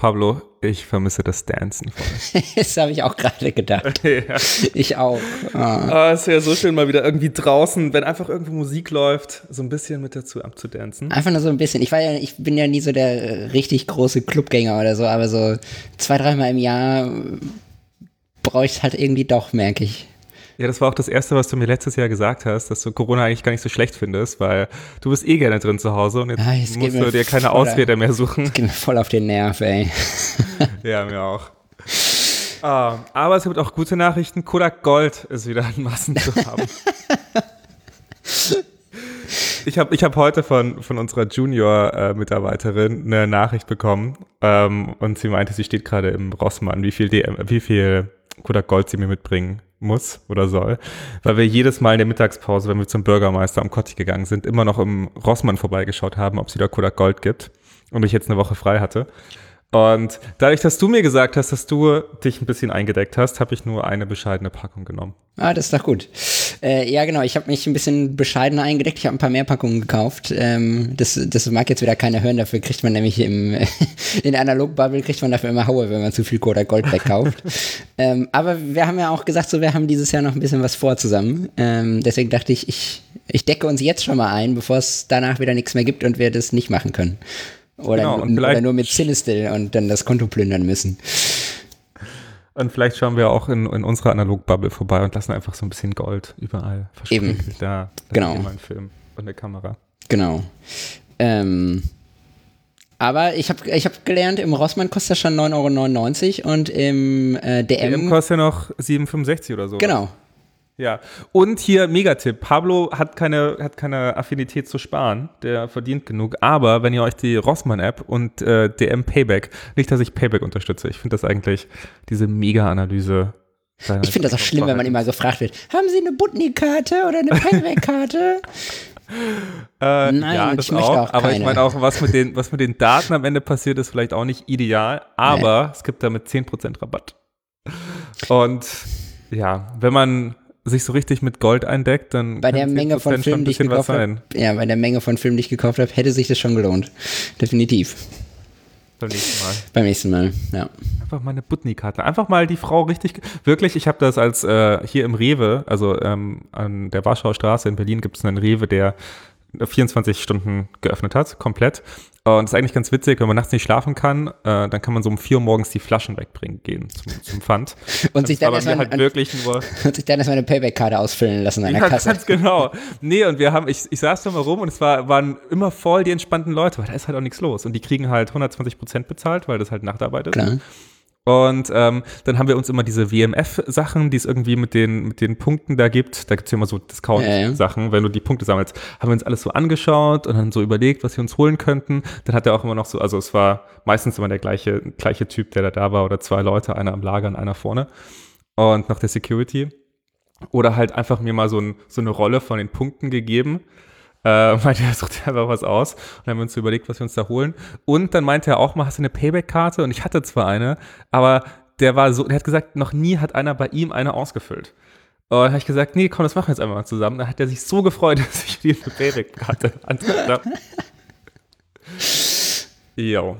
Pablo, ich vermisse das Dancen das habe ich auch gerade gedacht. ja. Ich auch. Ah. ah, es wäre so schön, mal wieder irgendwie draußen, wenn einfach irgendwo Musik läuft, so ein bisschen mit dazu abzudancen. Einfach nur so ein bisschen. Ich war ja, ich bin ja nie so der richtig große Clubgänger oder so, aber so zwei, dreimal im Jahr brauche ich es halt irgendwie doch, merke ich. Ja, das war auch das Erste, was du mir letztes Jahr gesagt hast, dass du Corona eigentlich gar nicht so schlecht findest, weil du bist eh gerne drin zu Hause und jetzt ja, musst du dir keine Ausrede mehr suchen. Das geht mir voll auf den Nerv, ey. ja, mir auch. Ah, aber es gibt auch gute Nachrichten. Kodak Gold ist wieder in Massen zu haben. Ich habe ich hab heute von, von unserer Junior-Mitarbeiterin eine Nachricht bekommen ähm, und sie meinte, sie steht gerade im Rossmann, wie viel, DM, wie viel Kodak Gold sie mir mitbringen muss oder soll, weil wir jedes Mal in der Mittagspause, wenn wir zum Bürgermeister am Kotti gegangen sind, immer noch im Rossmann vorbeigeschaut haben, ob es wieder Kodak Gold gibt und ich jetzt eine Woche frei hatte. Und dadurch, dass du mir gesagt hast, dass du dich ein bisschen eingedeckt hast, habe ich nur eine bescheidene Packung genommen. Ah, das ist doch gut. Äh, ja, genau. Ich habe mich ein bisschen bescheidener eingedeckt. Ich habe ein paar mehr Packungen gekauft. Ähm, das, das mag jetzt wieder keiner hören. Dafür kriegt man nämlich im, in der Analog-Bubble kriegt man dafür immer Haue, wenn man zu viel Kodak Gold wegkauft. ähm, aber wir haben ja auch gesagt, so wir haben dieses Jahr noch ein bisschen was vor zusammen. Ähm, deswegen dachte ich, ich, ich decke uns jetzt schon mal ein, bevor es danach wieder nichts mehr gibt und wir das nicht machen können. Oder, genau, oder nur mit Cinestill und dann das Konto plündern müssen. Und vielleicht schauen wir auch in, in unserer Analog-Bubble vorbei und lassen einfach so ein bisschen Gold überall Eben. Da, da genau. ein Film und eine Kamera. Genau. Ähm, aber ich habe ich hab gelernt, im Rossmann kostet das schon 9,99 Euro und im äh, DM, DM kostet ja noch 7,65 oder so. Genau, ja, und hier Megatipp. Pablo hat keine, hat keine Affinität zu sparen. Der verdient genug. Aber wenn ihr euch die Rossmann-App und äh, DM Payback, nicht, dass ich Payback unterstütze, ich finde das eigentlich, diese Mega-Analyse. Ich finde das auch schlimm, wenn man immer gefragt wird, haben Sie eine Butni-Karte oder eine Payback-Karte? äh, Nein, ja, das ich auch, auch aber ich meine auch, was mit, den, was mit den Daten am Ende passiert, ist vielleicht auch nicht ideal, aber nee. es gibt damit 10% Rabatt. Und ja, wenn man sich so richtig mit Gold eindeckt, dann bei der Menge von Filmen, die ich gekauft habe, ja, bei der Menge von Filmen, die ich gekauft habe, hätte sich das schon gelohnt. Definitiv. Beim nächsten Mal. Beim nächsten Mal, ja. Einfach mal eine Butni-Karte. Einfach mal die Frau richtig. Wirklich, ich habe das als äh, hier im Rewe, also ähm, an der Warschauer Straße in Berlin gibt es einen Rewe, der 24 Stunden geöffnet hat, komplett. Und das ist eigentlich ganz witzig, wenn man nachts nicht schlafen kann, äh, dann kann man so um vier Uhr morgens die Flaschen wegbringen gehen zum, zum Pfand. und sich dann erstmal halt wirklich nur und sich dann erstmal eine Payback-Karte ausfüllen lassen an der ja, Kasse. Ganz genau. Nee, und wir haben, ich, ich saß da mal rum und es war, waren immer voll die entspannten Leute, weil da ist halt auch nichts los. Und die kriegen halt 120 Prozent bezahlt, weil das halt Nachtarbeit ist. Klar. Und ähm, dann haben wir uns immer diese WMF-Sachen, die es irgendwie mit den, mit den Punkten da gibt. Da gibt es ja immer so Discount-Sachen, ja, wenn du die Punkte sammelst. Haben wir uns alles so angeschaut und dann so überlegt, was wir uns holen könnten. Dann hat er auch immer noch so, also es war meistens immer der gleiche, gleiche Typ, der da da war, oder zwei Leute, einer am Lager und einer vorne. Und noch der Security. Oder halt einfach mir mal so, ein, so eine Rolle von den Punkten gegeben äh, meinte, er sucht einfach was aus. Und dann haben wir uns überlegt, was wir uns da holen. Und dann meinte er auch mal, hast du eine Payback-Karte? Und ich hatte zwar eine, aber der war so, der hat gesagt, noch nie hat einer bei ihm eine ausgefüllt. Und dann habe ich gesagt, nee, komm, das machen wir jetzt einfach mal zusammen. Dann hat er sich so gefreut, dass ich die Payback-Karte angeguckt habe. Jo.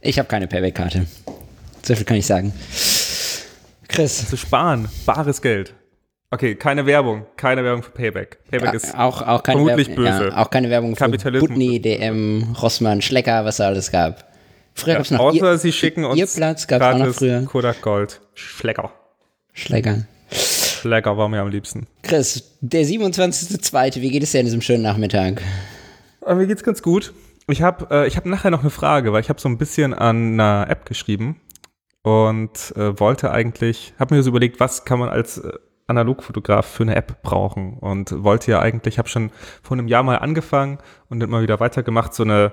Ich habe keine Payback-Karte. So viel kann ich sagen. Chris. Zu sparen, bares Geld. Okay, keine Werbung, keine Werbung für Payback. Payback ist auch, auch keine vermutlich Werbung, böse. Ja, auch keine Werbung für Butni, DM, Rossmann, Schlecker, was da alles gab. Früher ja, gab es noch Außer ihr, sie schicken uns ihr Platz gab auch noch früher. Kodak Gold. Schlecker. Schlecker. Schlecker war mir am liebsten. Chris, der 27.02., wie geht es dir an diesem schönen Nachmittag? Aber mir geht's ganz gut. Ich habe äh, hab nachher noch eine Frage, weil ich habe so ein bisschen an einer App geschrieben und äh, wollte eigentlich, habe mir so überlegt, was kann man als äh, Analogfotograf für eine App brauchen und wollte ja eigentlich, habe schon vor einem Jahr mal angefangen und immer wieder weitergemacht, so eine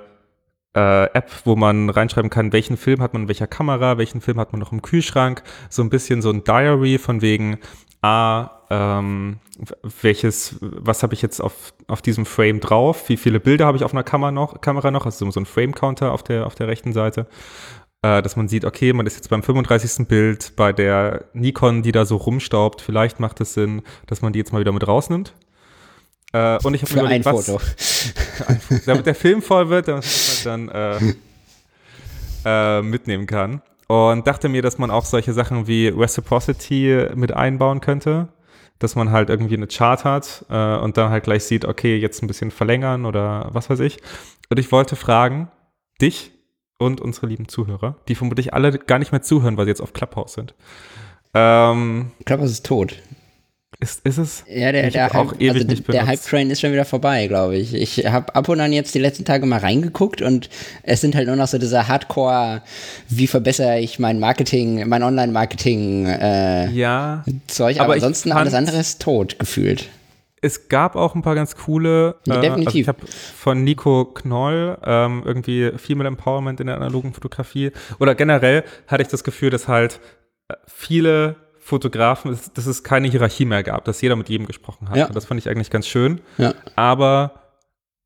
äh, App, wo man reinschreiben kann, welchen Film hat man in welcher Kamera, welchen Film hat man noch im Kühlschrank, so ein bisschen so ein Diary von wegen, ah, ähm, welches, was habe ich jetzt auf, auf diesem Frame drauf, wie viele Bilder habe ich auf einer Kamera noch, Kamera noch, also so ein Frame-Counter auf der, auf der rechten Seite äh, dass man sieht, okay, man ist jetzt beim 35. Bild bei der Nikon, die da so rumstaubt. Vielleicht macht es Sinn, dass man die jetzt mal wieder mit rausnimmt. Äh, und ich habe mir überlegt, ein was, Foto. damit der Film voll wird, dann, dann äh, äh, mitnehmen kann. Und dachte mir, dass man auch solche Sachen wie Reciprocity mit einbauen könnte. Dass man halt irgendwie eine Chart hat äh, und dann halt gleich sieht, okay, jetzt ein bisschen verlängern oder was weiß ich. Und ich wollte fragen, dich und unsere lieben Zuhörer, die vermutlich alle gar nicht mehr zuhören, weil sie jetzt auf Clubhouse sind. Ähm, Clubhouse ist tot. ist, ist es? Ja, der, der, Hype, also nicht der benutzt. Hype-Train ist schon wieder vorbei, glaube ich. Ich habe ab und an jetzt die letzten Tage mal reingeguckt und es sind halt nur noch so diese Hardcore, wie verbessere ich mein Marketing, mein Online-Marketing-Zeug, äh, Ja. aber, aber ich ansonsten alles andere ist tot gefühlt. Es gab auch ein paar ganz coole. Ja, äh, Also definitiv. ich habe von Nico Knoll ähm, irgendwie Female Empowerment in der analogen Fotografie. Oder generell hatte ich das Gefühl, dass halt äh, viele Fotografen, dass, dass es keine Hierarchie mehr gab, dass jeder mit jedem gesprochen hat. Ja. Und das fand ich eigentlich ganz schön. Ja. Aber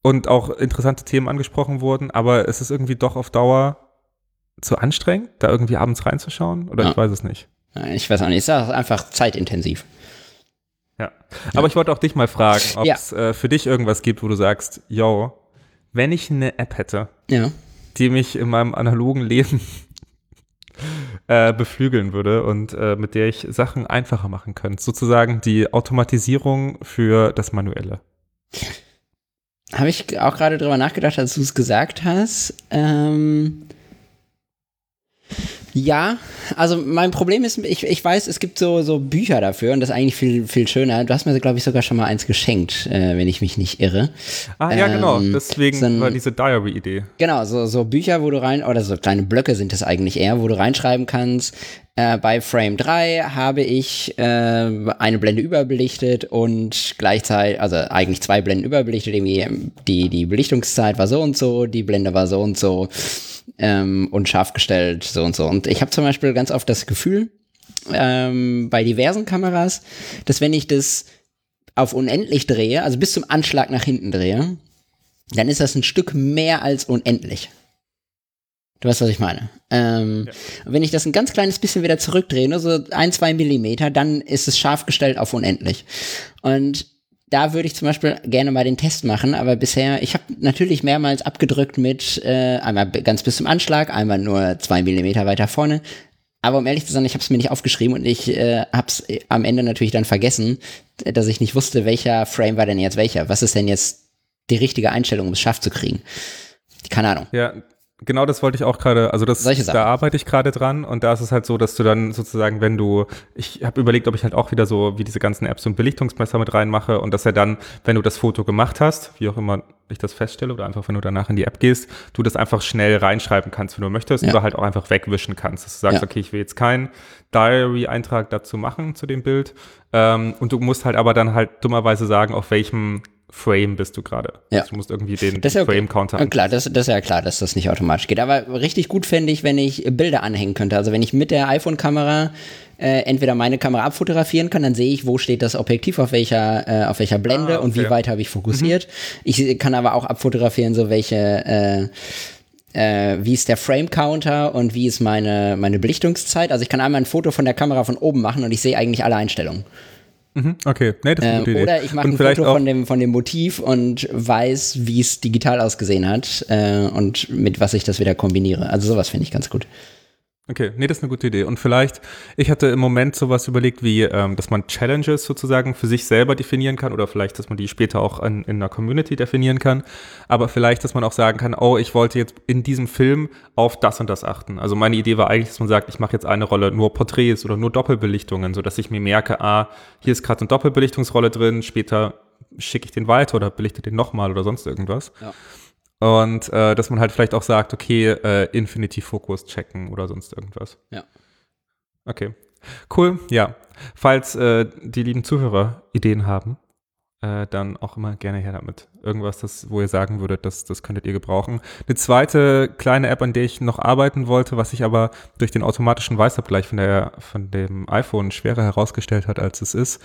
und auch interessante Themen angesprochen wurden, aber es ist irgendwie doch auf Dauer zu anstrengend, da irgendwie abends reinzuschauen. Oder Ja. ich weiß es nicht. Ich weiß auch nicht, es ist einfach zeitintensiv. Ja. Aber ich wollte auch dich mal fragen, ob Ja. es äh, für dich irgendwas gibt, wo du sagst, yo, wenn ich eine App hätte, Ja. die mich in meinem analogen Leben äh, beflügeln würde und äh, mit der ich Sachen einfacher machen könnte. Sozusagen die Automatisierung für das Manuelle. Habe ich auch gerade drüber nachgedacht, als du es gesagt hast. Ähm, ja, also mein Problem ist, ich, ich weiß, es gibt so, so Bücher dafür und das ist eigentlich viel, viel schöner. Du hast mir, glaube ich, sogar schon mal eins geschenkt, äh, wenn ich mich nicht irre. Ah, ja, genau. Ähm, Deswegen so ein- war diese Diary-Idee. Genau, so, so Bücher, wo du rein, oder so kleine Blöcke sind es eigentlich eher, wo du reinschreiben kannst, äh, bei Frame 3 habe ich äh, eine Blende überbelichtet und gleichzeitig, also eigentlich zwei Blenden überbelichtet, irgendwie ähm, die, die Belichtungszeit war so und so, die Blende war so und so ähm, und scharf gestellt so und so. Und ich habe zum Beispiel ganz oft das Gefühl, ähm, bei diversen Kameras, dass wenn ich das auf unendlich drehe, also bis zum Anschlag nach hinten drehe, dann ist das ein Stück mehr als unendlich. Du weißt, was ich meine. Ähm, und Wenn ich das ein ganz kleines bisschen wieder zurückdrehe, nur so ein, zwei Millimeter, dann ist es scharf gestellt auf unendlich. Und da würde ich zum Beispiel gerne mal den Test machen, aber bisher, ich habe natürlich mehrmals abgedrückt mit äh, einmal ganz bis zum Anschlag, einmal nur zwei Millimeter weiter vorne. Aber um ehrlich zu sein, ich habe es mir nicht aufgeschrieben und ich äh, habe es am Ende natürlich dann vergessen, dass ich nicht wusste, welcher Frame war denn jetzt welcher. Was ist denn jetzt die richtige Einstellung, um es scharf zu kriegen? Keine Ahnung. Ja, genau das wollte ich auch gerade, also das, da arbeite ich gerade dran und da ist es halt so, dass du dann sozusagen, wenn du, ich habe überlegt, ob ich halt auch wieder so wie diese ganzen Apps so ein Belichtungsmesser mit reinmache und dass er dann, wenn du das Foto gemacht hast, wie auch immer ich das feststelle oder einfach wenn du danach in die App gehst, du das einfach schnell reinschreiben kannst, wenn du möchtest Ja. oder halt auch einfach wegwischen kannst, dass du sagst, Ja. okay, ich will jetzt keinen Diary-Eintrag dazu machen zu dem Bild ähm, und du musst halt aber dann halt dummerweise sagen, auf welchem Frame bist du gerade. Ja. Also du musst irgendwie den ja okay. Frame-Counter klar, das, das ist ja klar, dass das nicht automatisch geht. Aber richtig gut fände ich, wenn ich Bilder anhängen könnte. Also wenn ich mit der iPhone-Kamera äh, entweder meine Kamera abfotografieren kann, dann sehe ich, wo steht das Objektiv, auf welcher, äh, auf welcher Blende Ah, und wie okay. weit habe ich fokussiert. Ich kann aber auch abfotografieren, so welche äh, äh, wie ist der Frame-Counter und wie ist meine, meine Belichtungszeit. Also ich kann einmal ein Foto von der Kamera von oben machen und ich sehe eigentlich alle Einstellungen. Mhm, okay, nee, das ist eine Ähm, gute Idee. oder ich mache ein vielleicht Foto von dem, von dem Motiv und weiß, wie es digital ausgesehen hat äh, und mit was ich das wieder kombiniere. Also sowas finde ich ganz gut. Okay, nee, das ist eine gute Idee. Und vielleicht, ich hatte im Moment sowas überlegt, wie, ähm, dass man Challenges sozusagen für sich selber definieren kann oder vielleicht, dass man die später auch in, in einer Community definieren kann. Aber vielleicht, dass man auch sagen kann, oh, ich wollte jetzt in diesem Film auf das und das achten. Also meine Idee war eigentlich, dass man sagt, ich mache jetzt eine Rolle nur Porträts oder nur Doppelbelichtungen, sodass ich mir merke, ah, hier ist gerade eine Doppelbelichtungsrolle drin, später schicke ich den weiter oder belichte den nochmal oder sonst irgendwas. Ja. Und äh, dass man halt vielleicht auch sagt, okay, äh, Infinity Focus checken oder sonst irgendwas. Ja. Okay. Cool, ja. Falls äh, die lieben Zuhörer Ideen haben, äh, dann auch immer gerne her damit. Irgendwas, das, wo ihr sagen würdet, das, das könntet ihr gebrauchen. Eine zweite kleine App, an der ich noch arbeiten wollte, was sich aber durch den automatischen Weißabgleich von, der, von dem iPhone schwerer herausgestellt hat, als es ist,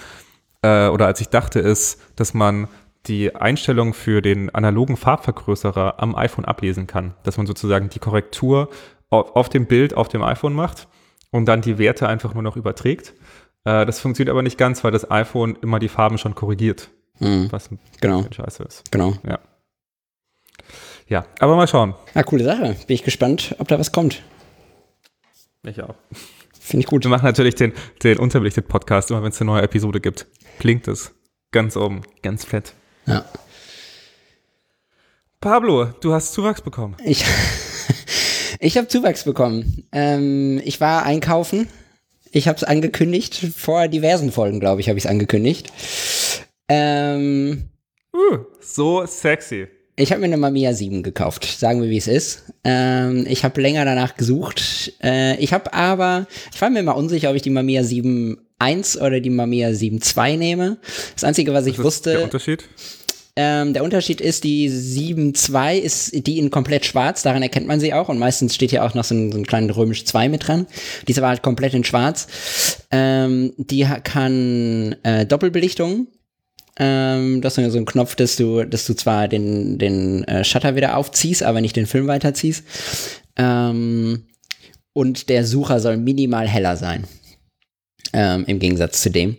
äh, oder als ich dachte, ist, dass man die Einstellung für den analogen Farbvergrößerer am iPhone ablesen kann. Dass man sozusagen die Korrektur auf, auf dem Bild auf dem iPhone macht und dann die Werte einfach nur noch überträgt. Äh, das funktioniert aber nicht ganz, weil das iPhone immer die Farben schon korrigiert, Mhm, was ein genau, scheiße ist. genau. Ja. Ja, aber mal schauen. Ah, coole Sache. Bin ich gespannt, ob da was kommt. Ich auch. Finde ich gut. Wir machen natürlich den, den unterbelichtet Podcast, immer wenn es eine neue Episode gibt. Klingt es ganz oben, ganz fett. Ja. Pablo, du hast Zuwachs bekommen. Ich, ich habe Zuwachs bekommen. Ähm, ich war einkaufen. Ich habe es angekündigt. Vor diversen Folgen, glaube ich, habe ich es angekündigt. Ähm, Uh, so sexy. ich habe mir eine Mamiya 7 gekauft. Sagen wir, wie es ist. Ähm, ich habe länger danach gesucht. Äh, ich habe aber, ich war mir mal unsicher, ob ich die Mamiya 7.1 oder die Mamiya 7.2 nehme. Das Einzige, was ich Was ist der wusste, Unterschied? Ähm, der Unterschied ist, die 7.2 ist die in komplett schwarz, daran erkennt man sie auch und meistens steht hier auch noch so ein, so ein kleiner römisch 2 mit dran. Diese war halt komplett in schwarz. Ähm, die kann äh, Doppelbelichtung. Ähm, das ist so ein Knopf, dass du, dass du zwar den, den äh, Shutter wieder aufziehst, aber nicht den Film weiterziehst. Ähm, und der Sucher soll minimal heller sein. Ähm, Im Gegensatz zu dem.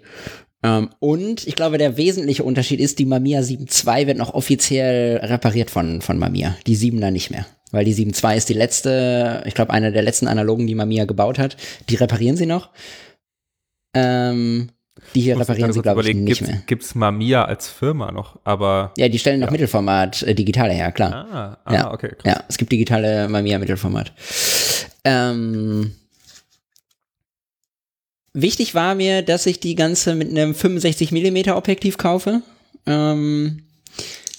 Ähm, und ich glaube, der wesentliche Unterschied ist, die Mamiya 7.2 wird noch offiziell repariert von, von Mamiya. Die 7er nicht mehr. Weil die 7.2 ist die letzte, ich glaube, eine der letzten Analogen, die Mamiya gebaut hat. Die reparieren sie noch. Ähm, die hier reparieren sie, glaube ich, nicht gibt's, mehr. Gibt's Mamiya als Firma noch? Aber Ja, die stellen noch Ja. Mittelformat äh, digitale her, klar. ah, ah Ja. okay. Krass. Ja, es gibt digitale Mamiya Mittelformat. Ähm, wichtig war mir, dass ich die ganze mit einem 65 mm Objektiv kaufe. Ähm,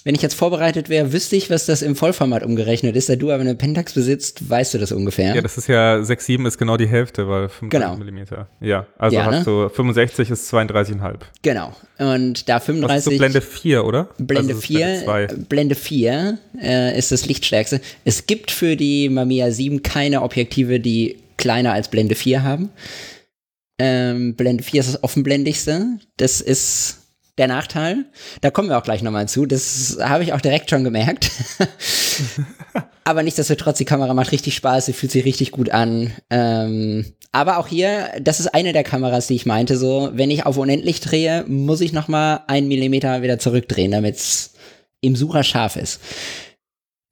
wenn ich jetzt vorbereitet wäre, wüsste ich, was das im Vollformat umgerechnet ist. Da du aber eine Pentax besitzt, weißt du das ungefähr. Ja, das ist ja 6,7 ist genau die Hälfte, weil 35 Genau. Millimeter. Ja, also Ja, hast ne? du 65 ist 32,5. genau. Und da Das ist 35 so Blende 4, oder? Blende also das ist 4, Blende 2. Blende 4 äh, ist das Lichtstärkste. Es gibt für die Mamiya 7 keine Objektive, die kleiner als Blende 4 haben. Ähm, Blende 4 ist das offenblendigste. Das ist der Nachteil. Da kommen wir auch gleich nochmal zu. Das habe ich auch direkt schon gemerkt. aber nichtsdestotrotz, die Kamera macht richtig Spaß, sie fühlt sich richtig gut an. Ähm, aber auch hier, das ist eine der Kameras, die ich meinte, so, wenn ich auf unendlich drehe, muss ich nochmal einen Millimeter wieder zurückdrehen, damit es im Sucher scharf ist.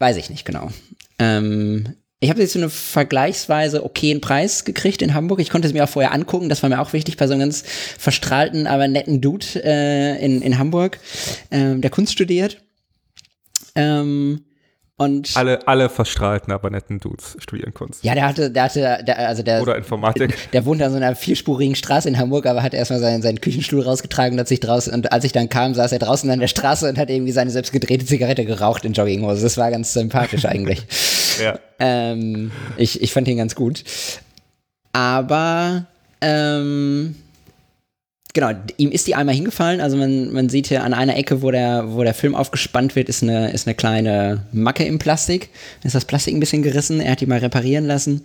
Weiß ich nicht genau. Ähm, ich habe jetzt so einen vergleichsweise okayen Preis gekriegt in Hamburg. Ich konnte es mir auch vorher angucken. Das war mir auch wichtig bei so einem ganz verstrahlten, aber netten Dude äh, in, in Hamburg, ähm, der Kunst studiert. Ähm, und Alle, alle verstrahlten, aber netten Dudes studieren Kunst. ja, der hatte, der hatte, der, also der, Oder Informatik. der wohnt an so einer vierspurigen Straße in Hamburg, aber hat erstmal seinen, seinen Küchenstuhl rausgetragen und hat sich draußen, und als ich dann kam, saß er draußen an der Straße und hat irgendwie seine selbst gedrehte Zigarette geraucht in Jogginghose. Das war ganz sympathisch eigentlich. ja. Ähm, ich, ich fand ihn ganz gut. Aber, ähm, genau, ihm ist die einmal hingefallen. Also man, man sieht hier an einer Ecke, wo der, wo der Film aufgespannt wird, ist eine, ist eine kleine Macke im Plastik. Ist das Plastik ein bisschen gerissen. Er hat die mal reparieren lassen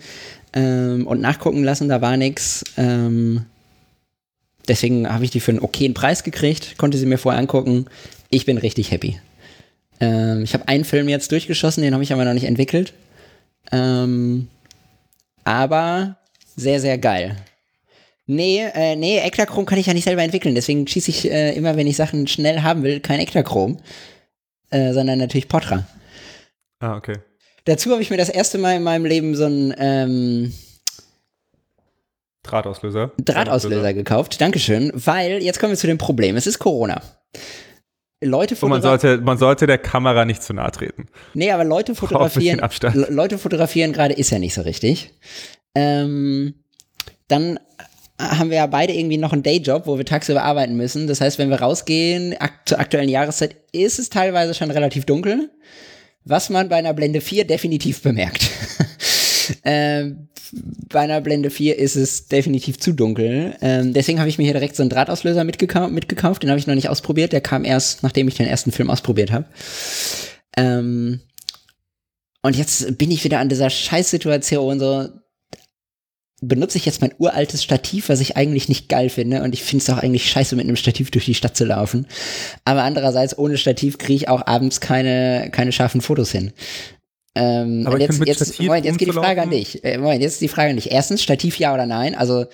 ähm, und nachgucken lassen. Da war nichts. Ähm, deswegen habe ich die für einen okayen Preis gekriegt. Konnte sie mir vorher angucken. Ich bin richtig happy. Ähm, ich habe einen Film jetzt durchgeschossen, den habe ich aber noch nicht entwickelt. Ähm, aber sehr, sehr geil. Nee, äh, nee, Ektachrom kann ich ja nicht selber entwickeln. Deswegen schieße ich äh, immer, wenn ich Sachen schnell haben will, kein Ektachrom, äh, sondern natürlich Potra. Ah, okay. Dazu habe ich mir das erste Mal in meinem Leben so einen ähm, Drahtauslöser. Drahtauslöser gekauft. Dankeschön. Weil, jetzt kommen wir zu dem Problem. Es ist Corona. Leute Und man sollte, man sollte der Kamera nicht zu nahe treten. Nee, aber Leute fotografieren. Leute fotografieren gerade ist ja nicht so richtig. Ähm, dann haben wir ja beide irgendwie noch einen Dayjob, wo wir tagsüber arbeiten müssen. Das heißt, wenn wir rausgehen, ak zur aktuellen Jahreszeit, ist es teilweise schon relativ dunkel. Was man bei einer Blende 4 definitiv bemerkt. ähm, bei einer Blende 4 ist es definitiv zu dunkel. Ähm, deswegen habe ich mir hier direkt so einen Drahtauslöser mitgekau mitgekauft. Den habe ich noch nicht ausprobiert. Der kam erst, nachdem ich den ersten Film ausprobiert habe. Ähm, und jetzt bin ich wieder an dieser Scheißsituation so. Benutze ich jetzt mein uraltes Stativ, was ich eigentlich nicht geil finde. Und ich finde es auch eigentlich scheiße, mit einem Stativ durch die Stadt zu laufen. Aber andererseits, ohne Stativ kriege ich auch abends keine, keine scharfen Fotos hin. Ähm, Aber jetzt, jetzt, Moment, jetzt geht die Frage an dich. Äh, Moment, jetzt ist die Frage an dich. Erstens, Stativ ja oder nein? Also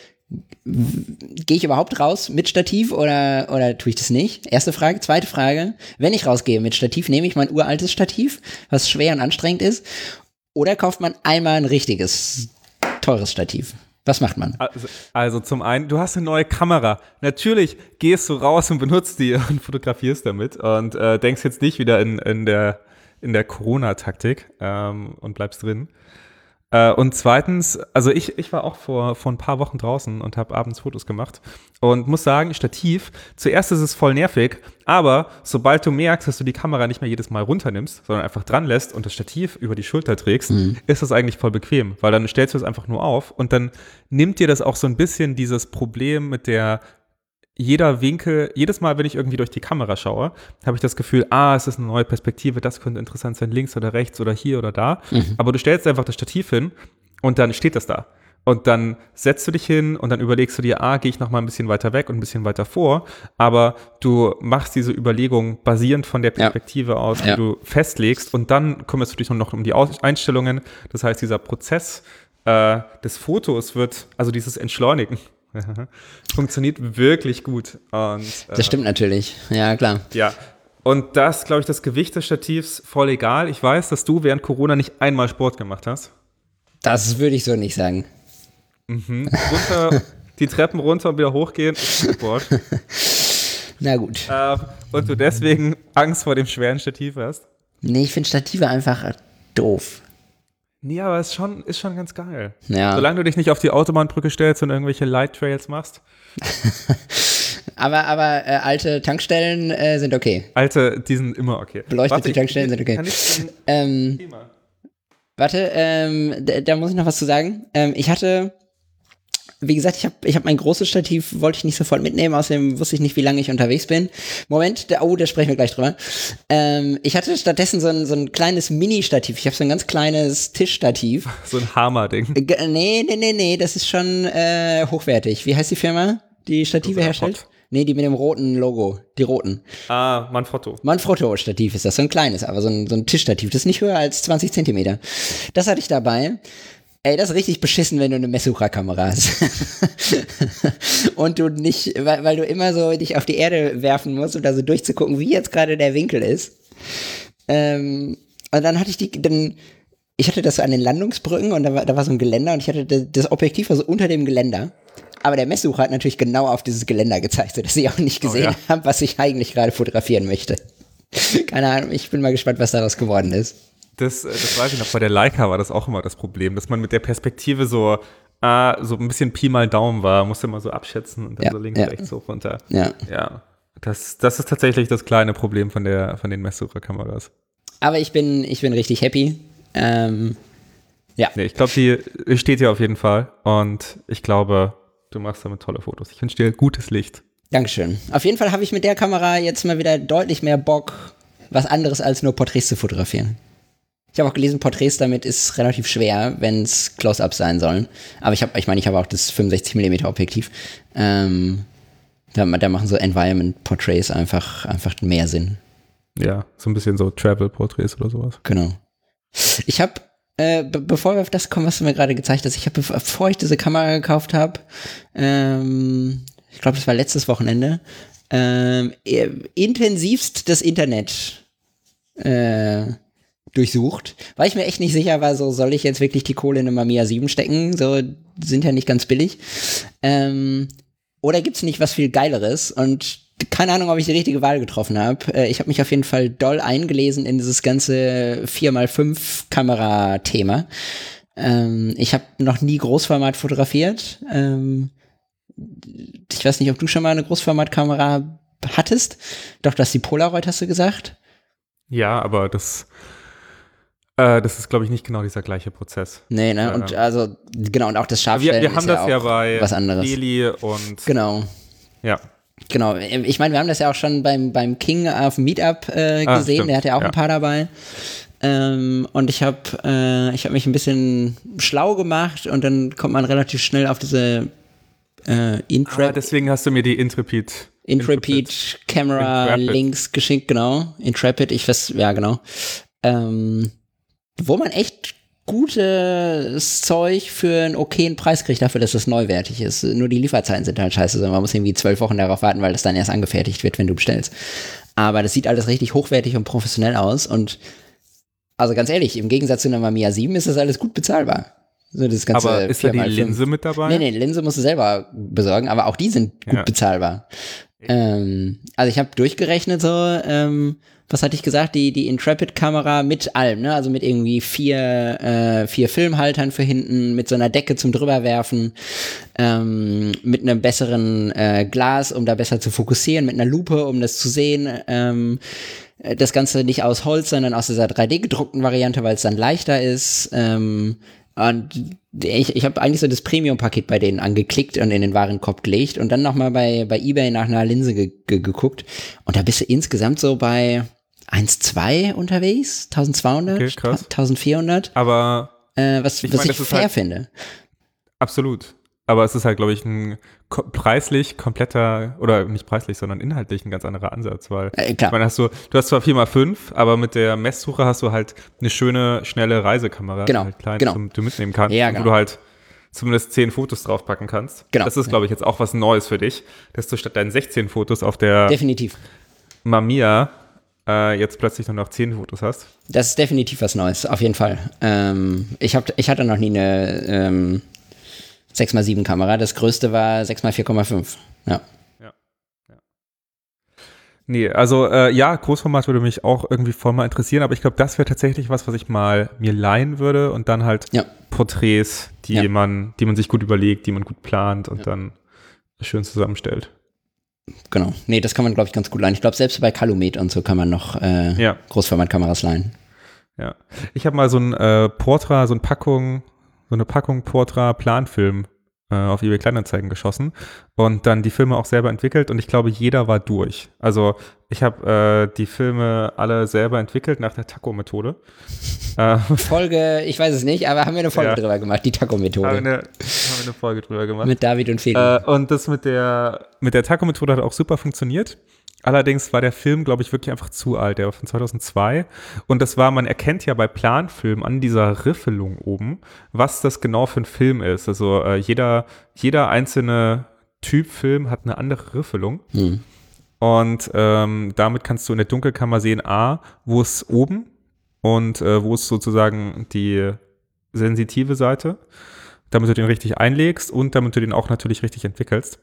Gehe ich überhaupt raus mit Stativ oder, oder tue ich das nicht? Erste Frage. Zweite Frage. Wenn ich rausgehe mit Stativ, nehme ich mein uraltes Stativ, was schwer und anstrengend ist. Oder kauft man einmal ein richtiges, teures Stativ? Was macht man? Also, also, zum einen, du hast eine neue Kamera. Natürlich gehst du raus und benutzt die und fotografierst damit und äh, denkst jetzt nicht wieder in, in der, in der Corona-Taktik ähm, und bleibst drin. Äh, und zweitens, also ich, ich war auch vor, vor ein paar Wochen draußen und habe abends Fotos gemacht und muss sagen, Stativ, zuerst ist es voll nervig, aber sobald du merkst, dass du die Kamera nicht mehr jedes Mal runternimmst, sondern einfach dran lässt und das Stativ über die Schulter trägst, mhm. ist das eigentlich voll bequem, weil dann stellst du es einfach nur auf und dann nimmt dir das auch so ein bisschen dieses Problem mit der jeder Winkel, jedes Mal, wenn ich irgendwie durch die Kamera schaue, habe ich das Gefühl, ah, es ist eine neue Perspektive, das könnte interessant sein, links oder rechts oder hier oder da. Mhm. Aber du stellst einfach das Stativ hin und dann steht das da. Und dann setzt du dich hin und dann überlegst du dir, ah, gehe ich noch mal ein bisschen weiter weg und ein bisschen weiter vor. Aber du machst diese Überlegung basierend von der Perspektive ja. aus, die ja. du festlegst. Und dann kümmerst du dich noch um die Einstellungen. Das heißt, dieser Prozess äh, des Fotos wird, also dieses Entschleunigen, Funktioniert wirklich gut. Und, äh, das stimmt natürlich, ja klar. Ja, und das, glaube ich, das Gewicht des Stativs voll egal. Ich weiß, dass du während Corona nicht einmal Sport gemacht hast. Das würde ich so nicht sagen. Mhm. Runter, die Treppen runter und wieder hochgehen ist Sport. Na gut. Äh, und du deswegen Angst vor dem schweren Stativ hast? Nee, ich finde Stative einfach doof. Nee, aber ist schon, ist schon ganz geil. Ja. Solange du dich nicht auf die Autobahnbrücke stellst und irgendwelche Light Trails machst. aber aber äh, alte Tankstellen äh, sind okay. Alte, die sind immer okay. Beleuchtete warte, Tankstellen sind okay. Kann ich ähm, warte, ähm, da, da, muss ich noch was zu sagen. Ähm, ich hatte wie gesagt, ich habe ich hab mein großes Stativ, wollte ich nicht sofort mitnehmen, außerdem wusste ich nicht, wie lange ich unterwegs bin. Moment, da, oh, da sprechen wir gleich drüber. Ähm, ich hatte stattdessen so ein, so ein kleines Mini-Stativ. Ich habe so ein ganz kleines Tischstativ. So ein Hammer-Ding. Äh, nee, nee, nee, nee, das ist schon äh, hochwertig. Wie heißt die Firma, die Stative herstellt? Nee, die mit dem roten Logo. Die roten. Ah, Manfrotto. Manfrotto-Stativ ist das, so ein kleines, aber so ein, so ein Tischstativ. Das ist nicht höher als 20 Zentimeter. Das hatte ich dabei. Ey, das ist richtig beschissen, wenn du eine Messsucherkamera hast. und du nicht, weil, weil, du immer so dich auf die Erde werfen musst, um da so durchzugucken, wie jetzt gerade der Winkel ist. Ähm, und dann hatte ich die, dann, ich hatte das so an den Landungsbrücken und da war, da war so ein Geländer und ich hatte das, das Objektiv war so unter dem Geländer. Aber der Messsucher hat natürlich genau auf dieses Geländer gezeigt, sodass ich auch nicht gesehen oh, ja. habe, was ich eigentlich gerade fotografieren möchte. Keine Ahnung, ich bin mal gespannt, was daraus geworden ist das, äh, das weiß ich noch, bei der Leica war das auch immer das Problem, dass man mit der Perspektive so, ah, so ein bisschen Pi mal Daumen war, musste man so abschätzen und dann ja, so links, ja. rechts, hoch, runter. Ja. Ja. Das, das ist tatsächlich das kleine Problem von, der, von den Messsucherkameras. Aber ich bin, ich bin richtig happy. Ähm, ja. Nee, ich glaube, die steht hier auf jeden Fall und ich glaube, du machst damit tolle Fotos. Ich wünsche dir gutes Licht. Dankeschön. Auf jeden Fall habe ich mit der Kamera jetzt mal wieder deutlich mehr Bock, was anderes als nur Porträts zu fotografieren. Ich habe auch gelesen, Porträts damit ist relativ schwer, wenn es Close-ups sein sollen. Aber ich habe, ich meine, ich habe auch das 65 mm Objektiv. Ähm, da, da, machen so Environment-Portraits einfach, einfach mehr Sinn. Ja, so ein bisschen so Travel-Porträts oder sowas. Genau. Ich habe, äh, bevor wir auf das kommen, was du mir gerade gezeigt hast, ich habe, bevor ich diese Kamera gekauft habe, ähm, ich glaube, das war letztes Wochenende, ähm, intensivst das Internet äh, durchsucht, weil ich mir echt nicht sicher war, so soll ich jetzt wirklich die Kohle in eine Mamiya 7 stecken, so sind ja nicht ganz billig. Ähm, oder gibt's nicht was viel geileres und keine Ahnung, ob ich die richtige Wahl getroffen habe. Äh, ich habe mich auf jeden Fall doll eingelesen in dieses ganze 4x5 Kamera-Thema. Ähm, ich habe noch nie Großformat fotografiert. Ähm, ich weiß nicht, ob du schon mal eine Großformatkamera hattest. Doch, das ist die Polaroid, hast du gesagt. Ja, aber das äh, das ist, glaube ich, nicht genau dieser gleiche Prozess. Nee, ne? Und also, genau, und auch das Scharfstellen wir, wir haben das ja, ja bei was anderes. Eli und. Genau. Ja. Genau, ich meine, wir haben das ja auch schon beim, beim King auf dem Meetup äh, ah, gesehen, ah, der hat ja auch ja. ein paar dabei. Ähm, und ich habe äh, hab mich ein bisschen schlau gemacht und dann kommt man relativ schnell auf diese äh, Intrepid. Ah, deswegen hast du mir die Intrepid. Intrepid, Intrepid Camera Intrepid. Links geschickt, genau. Intrepid, ich weiß, ja, genau. Ähm, wo man echt gutes Zeug für einen okayen Preis kriegt, dafür, dass es neuwertig ist. Nur die Lieferzeiten sind halt scheiße. Man muss irgendwie zwölf Wochen darauf warten, weil das dann erst angefertigt wird, wenn du bestellst. Aber das sieht alles richtig hochwertig und professionell aus und also ganz ehrlich, im Gegensatz zu einer Mamiya 7 ist das alles gut bezahlbar. So das ganze aber ist da die Linse mit dabei? Nee, nee, Linse musst du selber besorgen, aber auch die sind gut ja. bezahlbar. Ähm, also ich habe durchgerechnet so, ähm, was hatte ich gesagt, die, die Intrepid-Kamera mit allem, ne? Also mit irgendwie vier, äh, vier Filmhaltern für hinten, mit so einer Decke zum drüberwerfen, ähm, mit einem besseren äh, Glas, um da besser zu fokussieren, mit einer Lupe, um das zu sehen. Ähm, das Ganze nicht aus Holz, sondern aus dieser 3D-gedruckten Variante, weil es dann leichter ist. Ähm, und ich, ich habe eigentlich so das Premium-Paket bei denen angeklickt und in den Warenkorb gelegt und dann nochmal bei, bei eBay nach einer Linse ge ge geguckt. Und da bist du insgesamt so bei 1,2 unterwegs, 1200, okay, 1400. Aber äh, was, ich, was mein, ich fair halt finde. Absolut. Aber es ist halt, glaube ich, ein preislich kompletter, oder nicht preislich, sondern inhaltlich ein ganz anderer Ansatz, weil äh, klar. ich meine, hast du, du hast zwar 4x5, aber mit der Messsuche hast du halt eine schöne, schnelle Reisekamera, genau, die halt klein genau. zum, du mitnehmen kannst, ja, genau. wo du halt zumindest 10 Fotos draufpacken kannst. Genau. Das ist, glaube ich, jetzt auch was Neues für dich, dass du statt deinen 16 Fotos auf der Definitiv. Mamiya äh, jetzt plötzlich nur noch 10 Fotos hast. Das ist definitiv was Neues, auf jeden Fall. Ähm, ich, hab, ich hatte noch nie eine ähm, 6x7 Kamera. Das größte war 6x4,5. Ja. ja. ja. Nee, also äh, ja, Großformat würde mich auch irgendwie voll mal interessieren, aber ich glaube, das wäre tatsächlich was, was ich mal mir leihen würde und dann halt ja. Porträts, die ja. man, die man sich gut überlegt, die man gut plant und dann schön zusammenstellt. Genau. Nee, das kann man, glaube ich, ganz gut leihen. Ich glaube, selbst bei Calumet und so kann man noch äh, ja. Großformatkameras leihen. Ja. Ich habe mal so ein äh, Portra, so eine Packung so eine Packung Portra Planfilm auf eBay Kleinanzeigen geschossen und dann die Filme auch selber entwickelt und ich glaube, jeder war durch. Also ich habe äh, die Filme alle selber entwickelt nach der Taco-Methode. Äh, Folge, ich weiß es nicht, aber haben wir eine Folge ja. drüber gemacht, die Taco-Methode. Haben, haben, wir eine Folge drüber gemacht. Mit David und Felix. Äh, und das mit der, mit der Taco-Methode hat auch super funktioniert. Allerdings war der Film, glaube ich, wirklich einfach zu alt. Der war von 2002. Und das war, man erkennt ja bei Planfilmen an dieser Riffelung oben, was das genau für ein Film ist. Also äh, jeder, jeder einzelne Typ Film hat eine andere Riffelung. Hm. Und ähm, damit kannst du in der Dunkelkammer sehen, A, wo ist oben und äh, wo ist sozusagen die sensitive Seite, damit du den richtig einlegst und damit du den auch natürlich richtig entwickelst.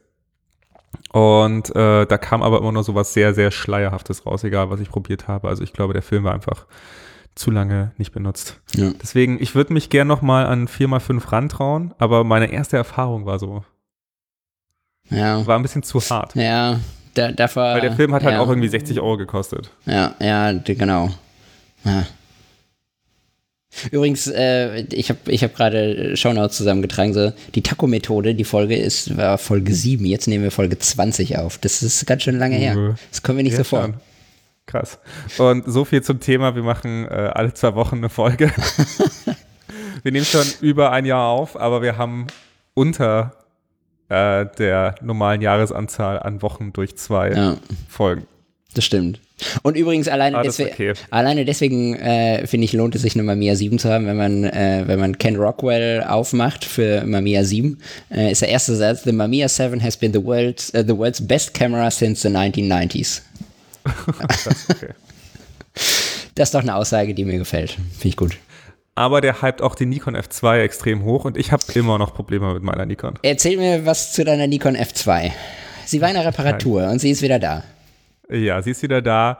Und äh, da kam aber immer noch so was sehr, sehr Schleierhaftes raus, egal was ich probiert habe. Also ich glaube, der Film war einfach zu lange nicht benutzt. Ja. Deswegen, ich würde mich gern noch mal an 4x5 rantrauen, aber meine erste Erfahrung war so. Ja. War ein bisschen zu hart. Ja, da, davor. Weil der Film hat halt ja. auch irgendwie 60 Euro gekostet. Ja, ja, genau. Ja. Übrigens, äh, ich habe ich hab gerade Shownotes zusammengetragen. So, die Taco-Methode, die Folge ist war Folge 7. Jetzt nehmen wir Folge 20 auf. Das ist ganz schön lange her. Das können wir nicht ja, so vor. Krass. Und so viel zum Thema. Wir machen äh, alle zwei Wochen eine Folge. wir nehmen schon über ein Jahr auf, aber wir haben unter äh, der normalen Jahresanzahl an Wochen durch zwei ja. Folgen. Das stimmt. Und übrigens alleine, ah, deswegen, okay. alleine deswegen äh, finde ich, lohnt es sich eine Mamiya 7 zu haben, wenn man, äh, wenn man Ken Rockwell aufmacht für Mamiya 7, äh, ist der erste Satz, The Mamiya 7 has been the world's, uh, the world's best camera since the 1990s. das, okay. das ist doch eine Aussage, die mir gefällt. Finde ich gut. Aber der hypt auch die Nikon F2 extrem hoch und ich habe immer noch Probleme mit meiner Nikon. Erzähl mir was zu deiner Nikon F2. Sie war in der Reparatur Nein. und sie ist wieder da. Ja, sie ist wieder da.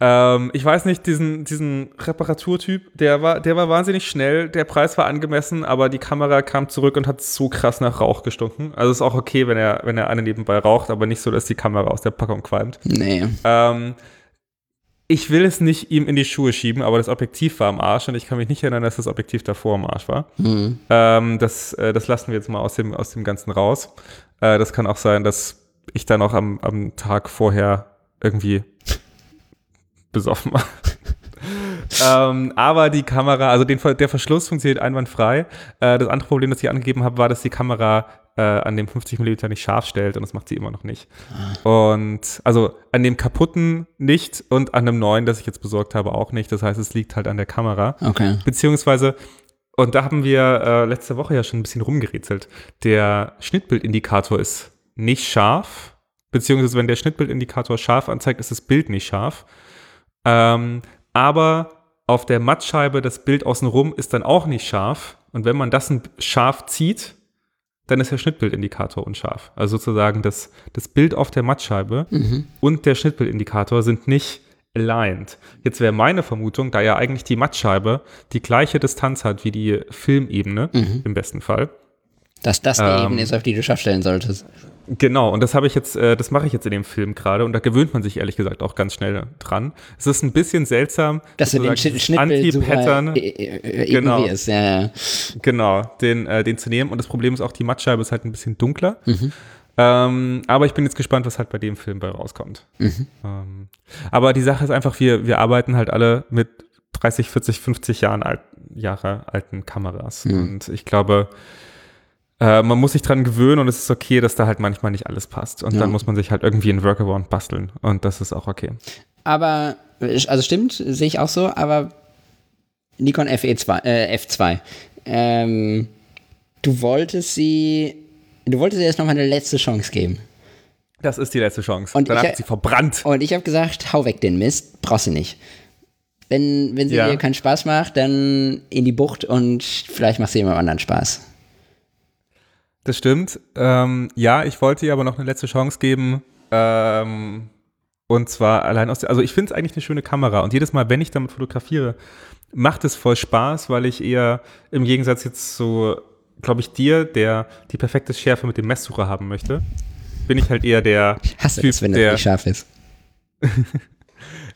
Ähm, ich weiß nicht, diesen, diesen Reparaturtyp, der war, der war wahnsinnig schnell, der Preis war angemessen, aber die Kamera kam zurück und hat so krass nach Rauch gestunken. Also ist auch okay, wenn er, wenn er eine nebenbei raucht, aber nicht so, dass die Kamera aus der Packung qualmt. Nee. Ähm, ich will es nicht ihm in die Schuhe schieben, aber das Objektiv war am Arsch und ich kann mich nicht erinnern, dass das Objektiv davor am Arsch war. Mhm. Ähm, das, äh, das lassen wir jetzt mal aus dem, aus dem Ganzen raus. Äh, das kann auch sein, dass ich dann auch am, am Tag vorher irgendwie besoffen war. ähm, aber die Kamera, also den, der Verschluss funktioniert einwandfrei. Äh, das andere Problem, das ich angegeben habe, war, dass die Kamera äh, an dem 50 mm nicht scharf stellt und das macht sie immer noch nicht. Ah. Und also an dem kaputten nicht und an dem neuen, das ich jetzt besorgt habe, auch nicht. Das heißt, es liegt halt an der Kamera. Okay. Beziehungsweise Und da haben wir äh, letzte Woche ja schon ein bisschen rumgerätselt. Der Schnittbildindikator ist nicht scharf, beziehungsweise wenn der Schnittbildindikator scharf anzeigt, ist das Bild nicht scharf. Ähm, aber auf der Mattscheibe das Bild außenrum ist dann auch nicht scharf. Und wenn man das scharf zieht, dann ist der Schnittbildindikator unscharf. Also sozusagen das, das Bild auf der Mattscheibe mhm. und der Schnittbildindikator sind nicht aligned. Jetzt wäre meine Vermutung, da ja eigentlich die Mattscheibe die gleiche Distanz hat wie die Filmebene, mhm. im besten Fall. Dass das die ähm, Ebene ist, auf die du scharf stellen solltest. Genau, und das habe ich jetzt, äh, das mache ich jetzt in dem Film gerade und da gewöhnt man sich ehrlich gesagt auch ganz schnell dran. Es ist ein bisschen seltsam, dass du den Schnitt Anti-Pattern äh, äh, genau, ist, ja, ja. genau, den, äh, den zu nehmen. Und das Problem ist auch, die Mattscheibe ist halt ein bisschen dunkler. Mhm. Ähm, aber ich bin jetzt gespannt, was halt bei dem Film bei rauskommt. Mhm. Ähm, aber die Sache ist einfach, wir, wir arbeiten halt alle mit 30, 40, 50 Jahren alt, Jahre alten Kameras. Mhm. Und ich glaube, äh, man muss sich dran gewöhnen und es ist okay, dass da halt manchmal nicht alles passt. Und ja. dann muss man sich halt irgendwie ein Workaround basteln. Und das ist auch okay. Aber, also stimmt, sehe ich auch so, aber Nikon FE2, äh, F2. Ähm, du wolltest sie, du wolltest ihr jetzt nochmal eine letzte Chance geben. Das ist die letzte Chance. Und Danach ich, hat sie verbrannt. Und ich habe gesagt, hau weg den Mist, brauchst du nicht. Wenn, wenn sie ja. dir keinen Spaß macht, dann in die Bucht und vielleicht machst du jemand anderen Spaß. Das stimmt. Ähm, ja, ich wollte ihr aber noch eine letzte Chance geben. Ähm, und zwar allein aus der, also ich finde es eigentlich eine schöne Kamera. Und jedes Mal, wenn ich damit fotografiere, macht es voll Spaß, weil ich eher im Gegensatz jetzt so, glaube ich, dir, der die perfekte Schärfe mit dem Messsucher haben möchte, bin ich halt eher der. Ich hasse typ, es, wenn das nicht scharf ist.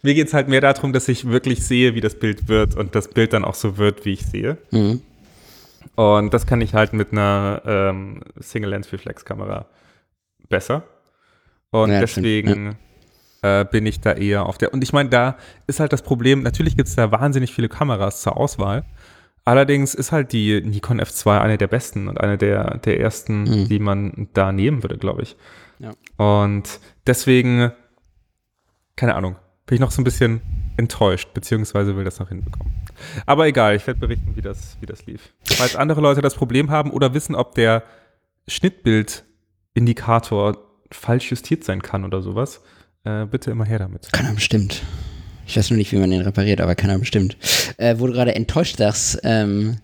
Mir geht es halt mehr darum, dass ich wirklich sehe, wie das Bild wird und das Bild dann auch so wird, wie ich sehe. Mhm. Und das kann ich halt mit einer ähm, Single-Lens-Reflex-Kamera besser. Und ja, deswegen ja. äh, bin ich da eher auf der. Und ich meine, da ist halt das Problem, natürlich gibt es da wahnsinnig viele Kameras zur Auswahl. Allerdings ist halt die Nikon F2 eine der besten und eine der, der ersten, mhm. die man da nehmen würde, glaube ich. Ja. Und deswegen, keine Ahnung, bin ich noch so ein bisschen enttäuscht, beziehungsweise will das noch hinbekommen. Aber egal, ich werde berichten, wie das, wie das lief. Falls andere Leute das Problem haben oder wissen, ob der Schnittbildindikator falsch justiert sein kann oder sowas, äh, bitte immer her damit. Kann er bestimmt. Ich weiß nur nicht, wie man den repariert, aber kann er bestimmt. Äh, wo du gerade enttäuscht sagst, ähm,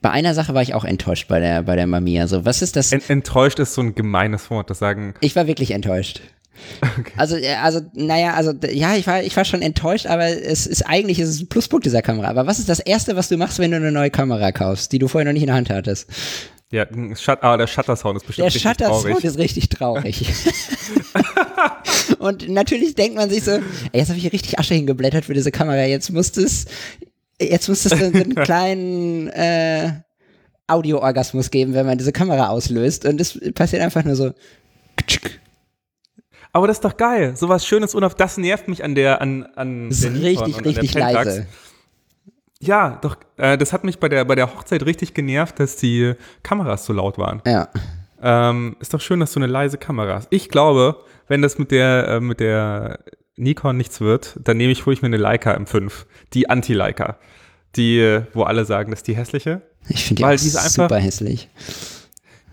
bei einer Sache war ich auch enttäuscht bei der, bei der Mamiya. Also, was ist das? enttäuscht ist so ein gemeines Wort, das sagen. Ich war wirklich enttäuscht. Okay. Also, äh, also, naja, also, ja, ich war, ich war schon enttäuscht, aber es ist eigentlich ist es ein Pluspunkt dieser Kamera. Aber was ist das Erste, was du machst, wenn du eine neue Kamera kaufst, die du vorher noch nicht in der Hand hattest? Ja, Shut, ah, der Shutter-Sound ist bestimmt der richtig Shutter traurig. Der Shutter-Sound ist richtig traurig. Und natürlich denkt man sich so, ey, jetzt habe ich hier richtig Asche hingeblättert für diese Kamera, jetzt muss es, jetzt muss es einen kleinen äh, Audio-Orgasmus geben, wenn man diese Kamera auslöst. Und das passiert einfach nur so. Aber das ist doch geil. Sowas Schönes und auf das nervt mich an der, an, an das ist richtig, richtig leise. Ja, doch, äh, das hat mich bei der, bei der Hochzeit richtig genervt, dass die Kameras so laut waren. Ja. Ähm, ist doch schön, dass du eine leise Kamera hast. Ich glaube, wenn das mit der, äh, mit der Nikon nichts wird, dann nehme ich, ich mir eine Leica M5. Die Anti-Leica. Die, wo alle sagen, das ist die hässliche. Ich finde die, Weil die ist einfach, super hässlich.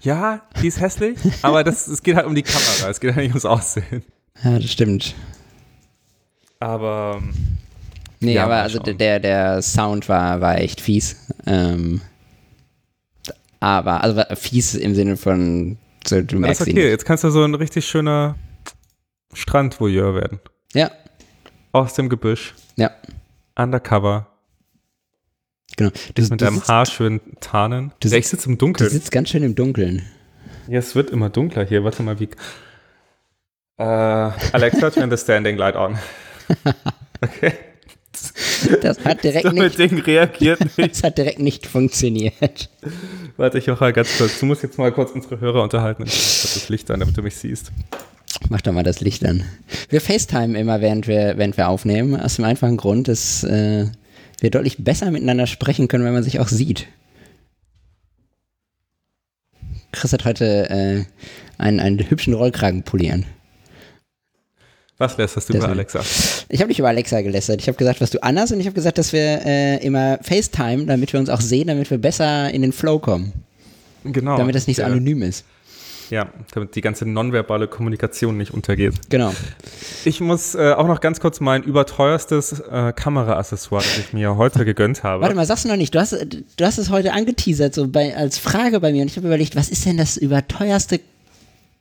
Ja, die ist hässlich, aber das, es geht halt um die Kamera, es geht halt nicht ums Aussehen. Ja, das stimmt. Aber. Nee, ja, aber also der, der Sound war, war echt fies. Ähm, aber, also fies im Sinne von, so, du merkst Das ist okay, jetzt kannst du so ein richtig schöner Strandvoyeur werden. Ja. Aus dem Gebüsch. Ja. Undercover. Genau. Du, mit deinem Haar schön tarnen. Du ich sitze im Dunkeln. Du sitzt ganz schön im Dunkeln. Ja, es wird immer dunkler hier. Warte mal, wie. Äh, Alexa, turn the standing light on. Okay. Das hat direkt das nicht. Ding reagiert nicht. Das hat direkt nicht funktioniert. Warte, ich mache mal ganz kurz. Du musst jetzt mal kurz unsere Hörer unterhalten. Ich mach das Licht an, damit du mich siehst. Mach doch mal das Licht an. Wir FaceTime immer, während wir, während wir aufnehmen. Aus dem einfachen Grund, dass äh, wir deutlich besser miteinander sprechen können, wenn man sich auch sieht. Chris hat heute äh, einen, einen hübschen Rollkragenpulli an. Was lässt du über Deswegen. Alexa? Ich habe nicht über Alexa gelästert. Ich habe gesagt, was du anders und ich habe gesagt, dass wir äh, immer FaceTime, damit wir uns auch sehen, damit wir besser in den Flow kommen. Genau. Damit das nicht so ja. anonym ist. Ja, damit die ganze nonverbale Kommunikation nicht untergeht. Genau. Ich muss äh, auch noch ganz kurz mein überteuerstes äh, Kameraaccessoire, das ich mir heute gegönnt habe. Warte mal, sagst du noch nicht. Du hast, du hast es heute angeteasert, so bei, als Frage bei mir. Und ich habe überlegt, was ist denn das überteuerste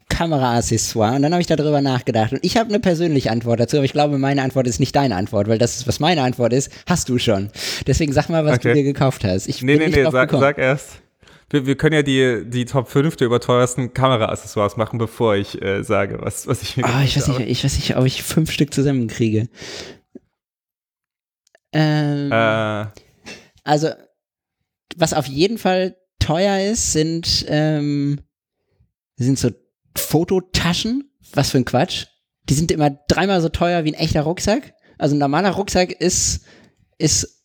Kameraaccessoire? Und dann habe ich darüber nachgedacht. Und ich habe eine persönliche Antwort dazu, aber ich glaube, meine Antwort ist nicht deine Antwort, weil das, ist, was meine Antwort ist, hast du schon. Deswegen sag mal, was Okay. du dir gekauft hast. Ich Nee, bin nee, nicht nee, sag, sag erst. Wir, wir können ja die, die Top 5 der überteuersten Kameraaccessoires machen, bevor ich äh, sage, was, was ich mir Ah, ich, weiß nicht, ich weiß nicht, ob ich fünf Stück zusammenkriege. Ähm, habe. Also, was auf jeden Fall teuer ist, sind, ähm, sind so Fototaschen. Was für ein Quatsch. Die sind immer dreimal so teuer wie ein echter Rucksack. Also ein normaler Rucksack ist, ist, äh,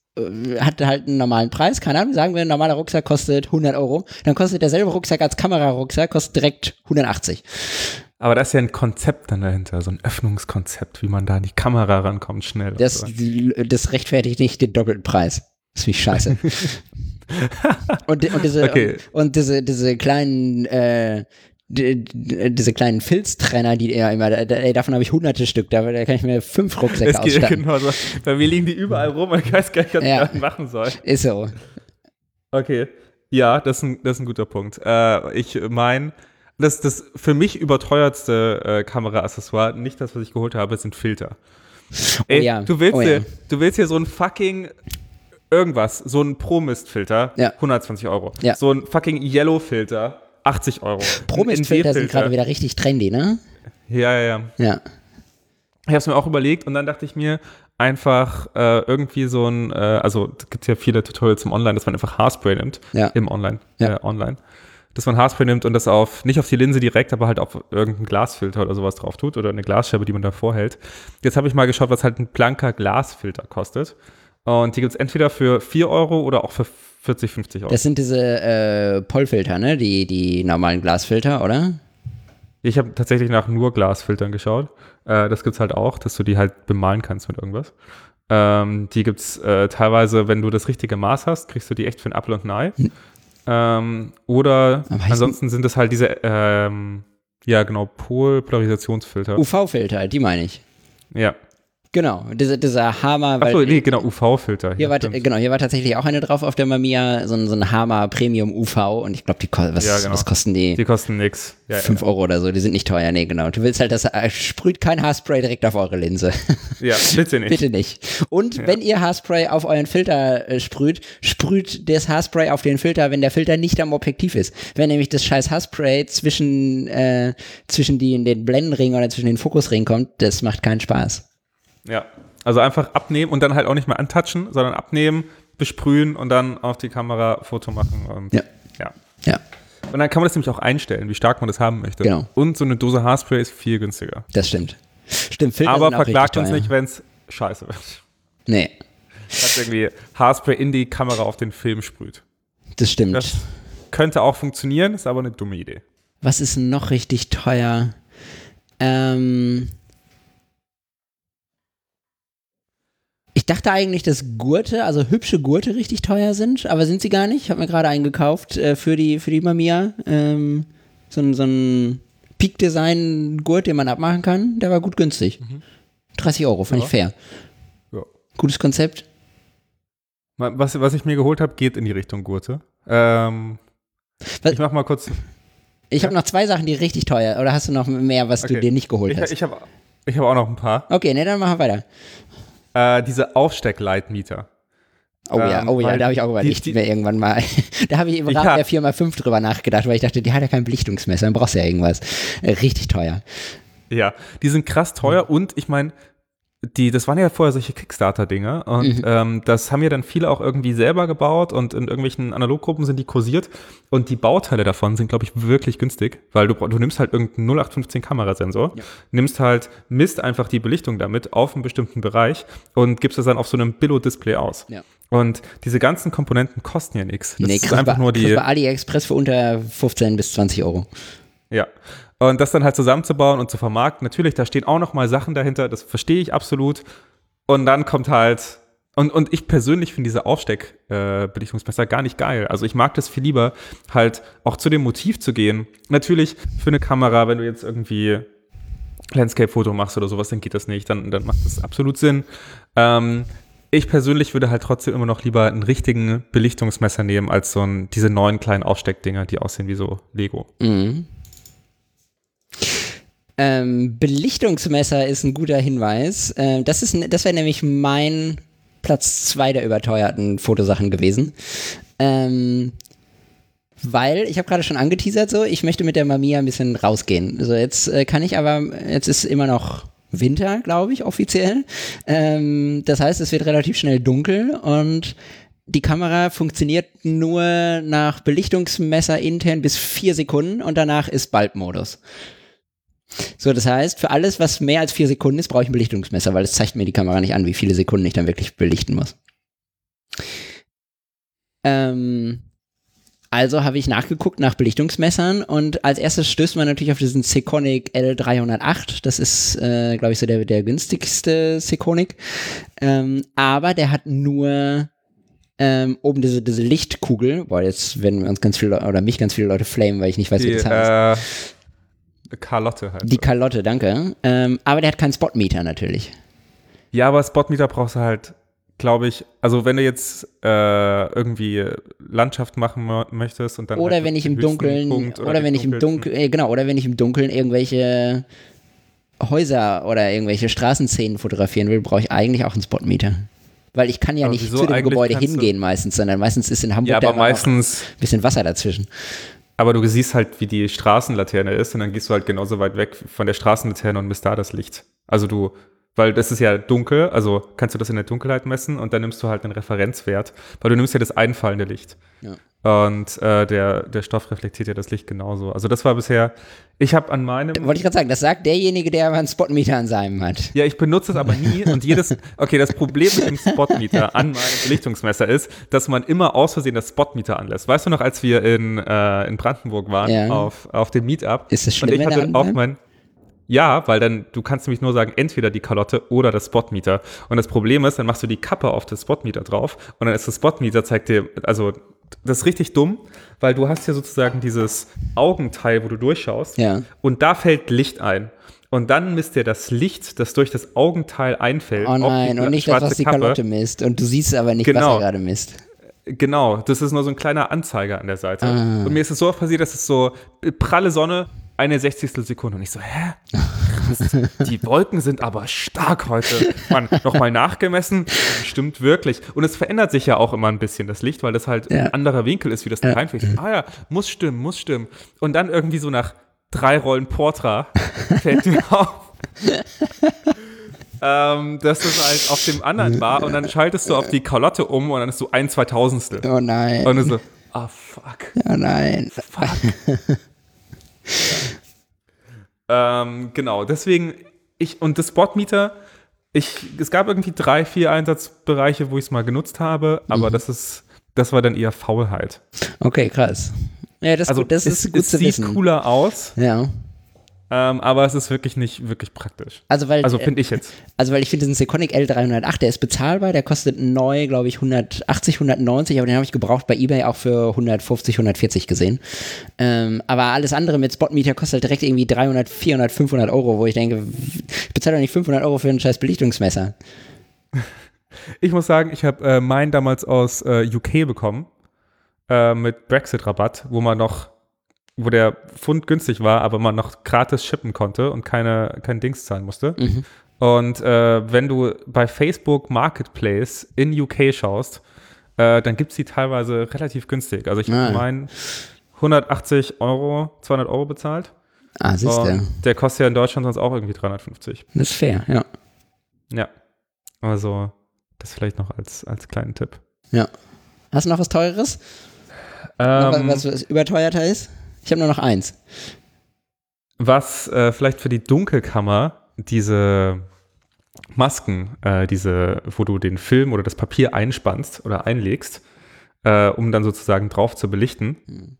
hat halt einen normalen Preis. Keine Ahnung, sagen wir, ein normaler Rucksack kostet 100 Euro. Dann kostet derselbe Rucksack als Kamerarucksack, kostet direkt 180. Äh, aber da ist ja ein Konzept dann dahinter, so ein Öffnungskonzept, wie man da an die Kamera rankommt, schnell. Das, so. das rechtfertigt nicht den doppelten Preis. Das finde ich scheiße. und, und diese, Okay. und, und diese, diese kleinen, äh, die, die, diese kleinen Filztrenner, die er immer, da, ey, davon habe ich hunderte Stück, da, da kann ich mir fünf Rucksäcke Es geht ausstatten. genau so. Bei mir liegen die überall rum ich weiß gar nicht, was Ja. ich damit machen soll. Ist so. Okay. Ja, das ist ein, das ist ein guter Punkt. Äh, ich meine, das, das für mich überteuertste äh, Kameraaccessoire, nicht das, was ich geholt habe, sind Filter. Ey, ja. du, willst Oh ja. du willst hier so ein fucking irgendwas, so ein Pro-Mist-Filter, Ja. 120 Euro. So ein fucking Yellow-Filter, 80 Euro. Ein Promist-Filter sind gerade wieder richtig trendy, ne? Ja, ja, ja. Ja. Ich habe es mir auch überlegt und dann dachte ich mir einfach äh, irgendwie so ein, äh, also es gibt ja viele Tutorials im Online, dass man einfach Haarspray nimmt, Ja. im Online, Ja. äh, online, dass man Haarspray nimmt und das auf, nicht auf die Linse direkt, aber halt auf irgendeinen Glasfilter oder sowas drauf tut oder eine Glasscheibe, die man davor hält. Jetzt habe ich mal geschaut, was halt ein blanker Glasfilter kostet und die gibt es entweder für 4 Euro oder auch für 40, 50 Euro. Das sind diese äh, Pollfilter, ne? Die, die normalen Glasfilter, oder? Ich habe tatsächlich nach nur Glasfiltern geschaut. Äh, das gibt's halt auch, dass du die halt bemalen kannst mit irgendwas. Ähm, die gibt's äh, teilweise, wenn du das richtige Maß hast, kriegst du die echt für ein Apfel und ein Ei. Ähm, oder ansonsten sind es halt diese, ähm, ja genau, Pol-Polarisationsfilter. UV-Filter, die meine ich. Ja. Genau, dieser, dieser Hammer, Achso, nee, genau, UV-Filter. Hier ja, war, stimmt. genau, hier war tatsächlich auch eine drauf auf der Mamiya, so ein, so ein Hammer Premium UV und ich glaube, die was, Ja, genau. was kosten die? Die kosten nix. Ja, 5 Euro oder so, die sind nicht teuer, nee, genau. Du willst halt, das äh, sprüht kein Haarspray direkt auf eure Linse. ja. ja, bitte nicht. Bitte nicht. Und wenn ihr Haarspray auf euren Filter äh, sprüht, sprüht das Haarspray auf den Filter, wenn der Filter nicht am Objektiv ist. Wenn nämlich das scheiß Haarspray zwischen, äh, zwischen die, den Blendenring oder zwischen den Fokusring kommt, das macht keinen Spaß. Ja. Also einfach abnehmen und dann halt auch nicht mehr antatschen, sondern abnehmen, besprühen und dann auf die Kamera Foto machen und Ja. ja. Ja, Und dann kann man das nämlich auch einstellen, wie stark man das haben möchte. Genau. Und so eine Dose Haarspray ist viel günstiger. das stimmt. Stimmt, Filter Aber verklagt uns nicht, wenn es scheiße wird. Nee, Dass irgendwie Haarspray in die Kamera auf den Film sprüht. das stimmt. Das könnte auch funktionieren, ist aber eine dumme Idee. Was ist noch richtig teuer? Ähm. Ich dachte eigentlich, dass Gurte, also hübsche Gurte, richtig teuer sind, aber sind sie gar nicht. Ich habe mir gerade einen gekauft äh, für, die, für die Mamiya. Ähm, so, ein- so ein Peak-Design-Gurt, den man abmachen kann. Der war gut günstig. 30 Euro, fand Ja. ich fair. Ja. Gutes Konzept. Was, was ich mir geholt habe, geht in die Richtung Gurte. Ähm, ich mach mal kurz. Ich habe noch zwei Sachen, die richtig teuer. Oder hast du noch mehr, was du Okay. dir nicht geholt Ich, hast? ich habe ich hab auch noch ein paar. okay, ne, dann machen wir weiter. Äh, diese Aufsteckleitmieter. Oh ja, Ähm, oh ja, da habe ich auch überlegt, die- die- mir irgendwann mal. da habe ich im Rahmen der Firma 5 drüber nachgedacht, weil ich dachte, die hat ja kein Belichtungsmesser, dann brauchst du ja irgendwas. Äh, richtig teuer. Ja, die sind krass teuer und ich meine, die, das waren ja vorher solche Kickstarter-Dinger und ähm, das haben ja dann viele auch irgendwie selber gebaut und in irgendwelchen Analoggruppen sind die kursiert und die Bauteile davon sind, glaube ich, wirklich günstig, weil du, du nimmst halt irgendeinen 0815 Kamerasensor, nimmst halt, misst einfach die Belichtung damit auf einen bestimmten Bereich und gibst das dann auf so einem Billo-Display aus. Ja. Und diese ganzen Komponenten kosten ja nichts. Das nee, ist einfach bei, nur die, bei AliExpress für unter 15 bis 20 Euro. Ja. Und das dann halt zusammenzubauen und zu vermarkten, natürlich, da stehen auch noch mal Sachen dahinter, das verstehe ich absolut. Und dann kommt halt, und, und ich persönlich finde diese Aufsteckbelichtungsmesser äh, gar nicht geil. Also ich mag das viel lieber, halt auch zu dem Motiv zu gehen. Natürlich für eine Kamera, wenn du jetzt irgendwie Landscape-Foto machst oder sowas, dann geht das nicht, dann, dann macht das absolut Sinn. Ähm, ich persönlich würde halt trotzdem immer noch lieber einen richtigen Belichtungsmesser nehmen, als so ein, diese neuen kleinen Aufsteckdinger, die aussehen wie so Lego. Mhm. Ähm, Belichtungsmesser ist ein guter Hinweis. Äh, das das wäre nämlich mein Platz zwei der überteuerten Fotosachen gewesen. Ähm, weil ich habe gerade schon angeteasert so, ich möchte mit der Mamiya ein bisschen rausgehen. Also jetzt äh, kann ich aber, jetzt ist immer noch Winter, glaube ich, offiziell. Ähm, das heißt, es wird relativ schnell dunkel und die Kamera funktioniert nur nach Belichtungsmesser intern bis vier Sekunden und danach ist Bulb-Modus. So, das heißt, für alles, was mehr als vier Sekunden ist, brauche ich ein Belichtungsmesser, weil es zeigt mir die Kamera nicht an, wie viele Sekunden ich dann wirklich belichten muss. Ähm, also habe ich nachgeguckt nach Belichtungsmessern und als erstes stößt man natürlich auf diesen Sekonic L308. Das ist, äh, glaube ich, so der, der günstigste Sekonic. Ähm, aber der hat nur ähm, oben diese, diese Lichtkugel. Boah, jetzt werden wir uns ganz viele, oder mich ganz viele Leute flamen, weil ich nicht weiß, die, wie das heißt. Carlotte halt. Die Carlotte, danke. Ähm, aber der hat keinen Spotmeter natürlich. Ja, aber Spotmeter brauchst du halt, glaube ich, also wenn du jetzt äh, irgendwie Landschaft machen möchtest und dann. Oder halt wenn ich im Dunkeln, oder, oder wenn ich im Dunkeln, äh, genau, oder wenn ich im Dunkeln irgendwelche Häuser oder irgendwelche Straßenszenen fotografieren will, brauche ich eigentlich auch einen Spotmeter. Weil ich kann ja aber nicht zu dem Gebäude hingehen meistens, sondern meistens ist in Hamburg ja, aber meistens ein bisschen Wasser dazwischen. Aber du siehst halt, wie die Straßenlaterne ist und dann gehst du halt genauso weit weg von der Straßenlaterne und misst da das Licht. Also du, weil das ist ja dunkel, also kannst du das in der Dunkelheit messen und dann nimmst du halt einen Referenzwert, weil du nimmst ja das einfallende Licht. Ja. Und äh, der, der Stoff reflektiert ja das Licht genauso. Also das war bisher, ich habe an meinem... Wollte ich gerade sagen, das sagt derjenige, der einen Spotmeter an seinem hat. Ja, ich benutze es aber nie und jedes, okay, das Problem mit dem Spotmeter an meinem Belichtungsmesser ist, dass man immer aus Versehen das Spotmeter anlässt. Weißt du noch, als wir in, äh, in Brandenburg waren, ja. auf, auf dem Meetup? Ist das schlimm, und ich hatte auch mein, ja, weil dann, du kannst nämlich nur sagen, entweder die Kalotte oder das Spotmeter. Und das Problem ist, dann machst du die Kappe auf das Spotmeter drauf und dann ist das Spotmeter, zeigt dir, also das ist richtig dumm, weil du hast ja sozusagen dieses Augenteil, wo du durchschaust. Ja. Und da fällt Licht ein. Und dann misst er das Licht, das durch das Augenteil einfällt. Oh nein, und nicht das, was die Kalotte misst. Und du siehst aber nicht, genau. was er gerade misst. Genau, das ist nur so ein kleiner Anzeiger an der Seite. Ah. Und mir ist es so oft passiert, dass es so pralle Sonne, eine Sechzigstel Sekunde. Und ich so, hä? Krass, die Wolken sind aber stark heute. Man, nochmal nachgemessen, stimmt wirklich. Und es verändert sich ja auch immer ein bisschen, das Licht, weil das halt ja. ein anderer Winkel ist, wie das ja. reinfällt. Ah ja, muss stimmen, muss stimmen. Und dann irgendwie so nach drei Rollen Portra fällt mir auf. ähm, dass das halt auf dem anderen war und dann schaltest du auf die Kalotte um und dann ist so ein Zweitausendstel. Oh nein. Und du so, ah oh, fuck. Oh nein. Fuck. ähm, genau, deswegen, ich, und das Spotmeter, ich, es gab irgendwie drei, vier Einsatzbereiche, wo ich es mal genutzt habe, aber mhm. das ist, das war dann eher Faulheit. Okay, krass. Ja, das, also, das ist es, gut es zu sieht wissen. cooler aus. Ja. Ähm, aber es ist wirklich nicht wirklich praktisch. Also, weil, also finde ich jetzt. Also, weil ich finde, diesen Sekonic L308, der ist bezahlbar, der kostet neu, glaube ich, 180, 190, aber den habe ich gebraucht bei eBay auch für 150, 140 gesehen. Ähm, aber alles andere mit Spotmeter kostet halt direkt irgendwie 300, 400, 500 Euro, wo ich denke, ich bezahle doch nicht 500 Euro für ein scheiß Belichtungsmesser. Ich muss sagen, ich habe äh, meinen damals aus äh, UK bekommen äh, mit Brexit-Rabatt, wo man noch wo der Pfund günstig war, aber man noch gratis shippen konnte und keine, kein Dings zahlen musste. Mhm. Und äh, wenn du bei Facebook Marketplace in UK schaust, äh, dann gibt es die teilweise relativ günstig. Also ich habe meinen 180 Euro, 200 Euro bezahlt. Ah, siehst du. Der kostet ja in Deutschland sonst auch irgendwie 350. Das ist fair, ja. Ja. Also, das vielleicht noch als, als kleinen Tipp. Ja. Hast du noch was Teures? Ähm, noch was, was überteuerter ist? Ich habe nur noch eins. Was äh, vielleicht für die Dunkelkammer diese Masken, äh, diese, wo du den Film oder das Papier einspannst oder einlegst, äh, um dann sozusagen drauf zu belichten. Hm.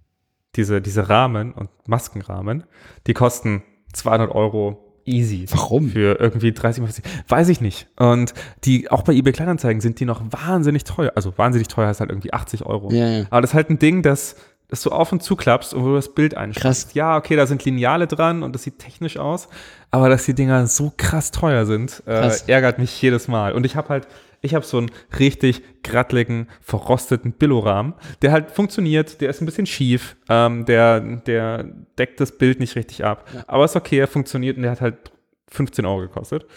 diese, diese Rahmen und Maskenrahmen, die kosten 200 Euro easy. Warum? Für irgendwie 30, 50, weiß ich nicht. Und die, auch bei eBay Kleinanzeigen sind die noch wahnsinnig teuer. Also wahnsinnig teuer heißt halt irgendwie 80 Euro. Ja, ja. Aber das ist halt ein Ding, das, das du auf und zuklappst und wo du das Bild einstellst. Krass. Ja, okay, da sind Lineale dran und das sieht technisch aus. Aber dass die Dinger so krass teuer sind, äh, Krass. ärgert mich jedes Mal. Und ich habe halt, ich habe so einen richtig grattligen, verrosteten Billorahmen, der halt funktioniert, der ist ein bisschen schief, ähm, der, der deckt das Bild nicht richtig ab. Aber ist okay, er funktioniert und der hat halt 15 Euro gekostet.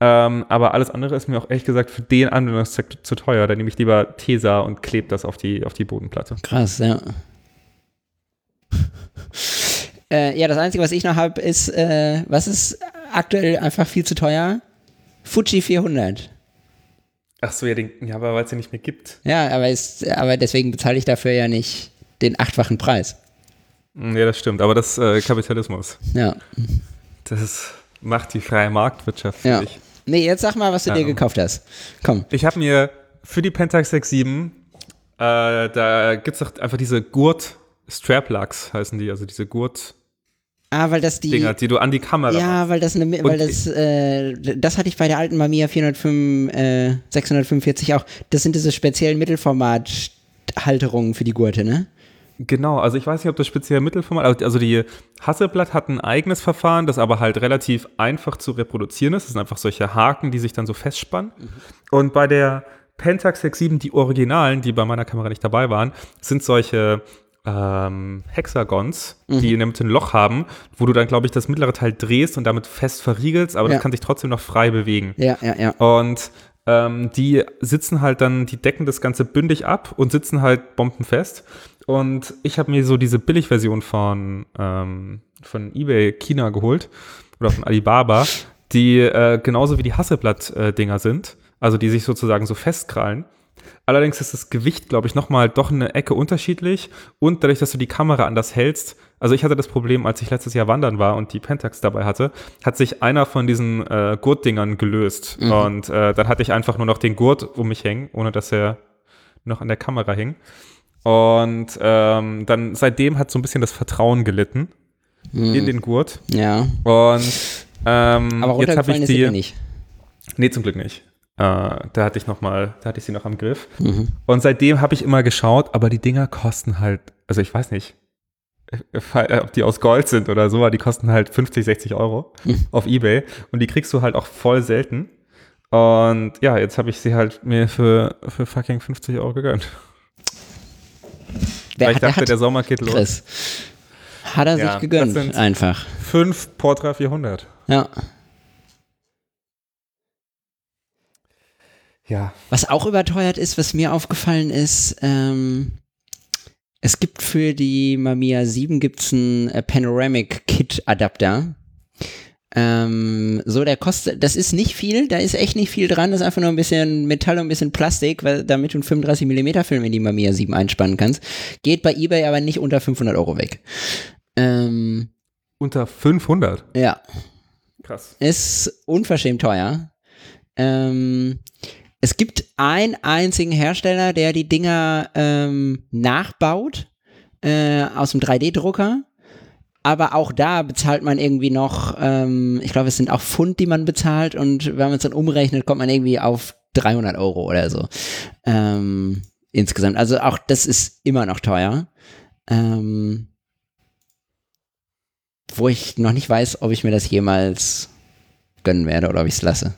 Ähm, aber alles andere ist mir auch ehrlich gesagt für den Anwendungszweck zu teuer. Da nehme ich lieber Tesa und klebe das auf die, auf die Bodenplatte. Krass, ja. Äh, ja, das Einzige, was ich noch habe, ist, äh, was ist aktuell einfach viel zu teuer? Fuji 400. Ach so, ja, den, ja aber weil es den nicht mehr gibt. Ja, aber, ist, aber deswegen bezahle ich dafür ja nicht den achtfachen Preis. Hm, Ja, das stimmt. Aber das äh, Kapitalismus, Ja. das macht die freie Marktwirtschaft für ja. dich. Nee, jetzt sag mal, was du Ja. dir gekauft hast. Komm. Ich habe mir für die Pentax 67, äh, da gibt es doch einfach diese Gurt-Strap-Lugs, heißen die, also diese Gurt-Dinger, Ah, weil das die. die du an die Kamera Ja, weil das eine, weil das, äh, das hatte ich bei der alten Mamiya 405, äh, 645 auch. Das sind diese speziellen Mittelformat-Halterungen für die Gurte, ne? Genau, also ich weiß nicht, ob das speziell Mittelformat, also- also die Hasselblatt hat ein eigenes Verfahren, das aber halt relativ einfach zu reproduzieren ist. Das sind einfach solche Haken, die sich dann so festspannen. Und bei der Pentax 67, die Originalen, die bei meiner Kamera nicht dabei waren, sind solche ähm, Hexagons, die in der Mitte ein Loch haben, wo du dann, glaube ich, das mittlere Teil drehst und damit fest verriegelst, aber Ja. das kann sich trotzdem noch frei bewegen. Ja, ja, ja. Und ähm, die sitzen halt dann, die decken das Ganze bündig ab und sitzen halt bombenfest. Und ich habe mir so diese Billigversion von, ähm, von eBay China geholt oder von Alibaba, die äh, genauso wie die Hasselblatt-Dinger sind, also die sich sozusagen so festkrallen. Allerdings ist das Gewicht, glaube ich, nochmal doch eine Ecke unterschiedlich und dadurch, dass du die Kamera anders hältst, also ich hatte das Problem, als ich letztes Jahr wandern war und die Pentax dabei hatte, hat sich einer von diesen äh, Gurtdingern gelöst und äh, dann hatte ich einfach nur noch den Gurt um mich hängen, ohne dass er noch an der Kamera hing. Und ähm, dann seitdem hat so ein bisschen das Vertrauen gelitten in den Gurt Ja. und ähm, Aber jetzt habe ich die nicht. Nee, zum Glück nicht. Äh, da hatte ich noch mal, da hatte ich sie noch am Griff. Mhm. Und seitdem habe ich immer geschaut, aber die Dinger kosten halt, also ich weiß nicht, äh, ob die aus Gold sind oder so, aber die kosten halt 50, 60 Euro Mhm. auf Ebay und die kriegst du halt auch voll selten. Und ja, jetzt habe ich sie halt mir für, für fucking 50 Euro gegönnt. Wer Weil ich hat, der dachte, hat, der Sommer geht los. Chris. Hat er Ja, sich gegönnt, einfach. Fünf Portra 400. Ja. Ja. Was auch überteuert ist, was mir aufgefallen ist, ähm, es gibt für die Mamiya 7 gibt's einen Panoramic Kit Adapter. Ähm, so, der kostet, das ist nicht viel, da ist echt nicht viel dran, das ist einfach nur ein bisschen Metall und ein bisschen Plastik, weil, damit du einen 35mm Film in die Mamiya 7 einspannen kannst. Geht bei eBay aber nicht unter 500 Euro weg. Ähm, Unter 500. ja, Krass. ist unverschämt teuer. Ähm, es gibt einen einzigen Hersteller, der die Dinger ähm, nachbaut äh, aus dem 3D-Drucker. Aber auch da bezahlt man irgendwie noch, ähm, ich glaube, es sind auch Pfund, die man bezahlt. Und wenn man es dann umrechnet, kommt man irgendwie auf 300 Euro oder so. Ähm, insgesamt. Also auch das ist immer noch teuer. Ähm, wo ich noch nicht weiß, ob ich mir das jemals gönnen werde oder ob ich es lasse.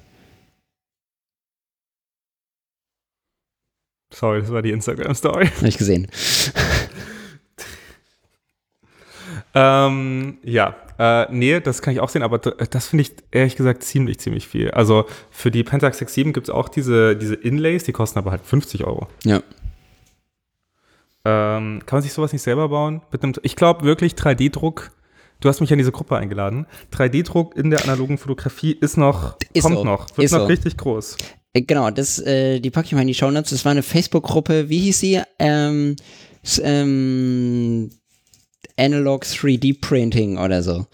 Sorry, das war die Instagram-Story. Habe ich gesehen. Ähm, ja, äh, nee, das kann ich auch sehen, aber das finde ich ehrlich gesagt ziemlich, ziemlich viel. Also für die Pentax 67 gibt es auch diese, diese Inlays, die kosten aber halt 50 Euro. Ja. Ähm, kann man sich sowas nicht selber bauen? Ich glaube wirklich 3D-Druck. Du hast mich in diese Gruppe eingeladen. 3D-Druck in der analogen Fotografie ist noch, Ist kommt so. noch, wird Ist noch so. richtig groß. Äh, Genau, das, äh, die packe ich mal in die Show Notes. Das war eine Facebook-Gruppe, wie hieß sie? Ähm, ähm, Analog 3D Printing oder so.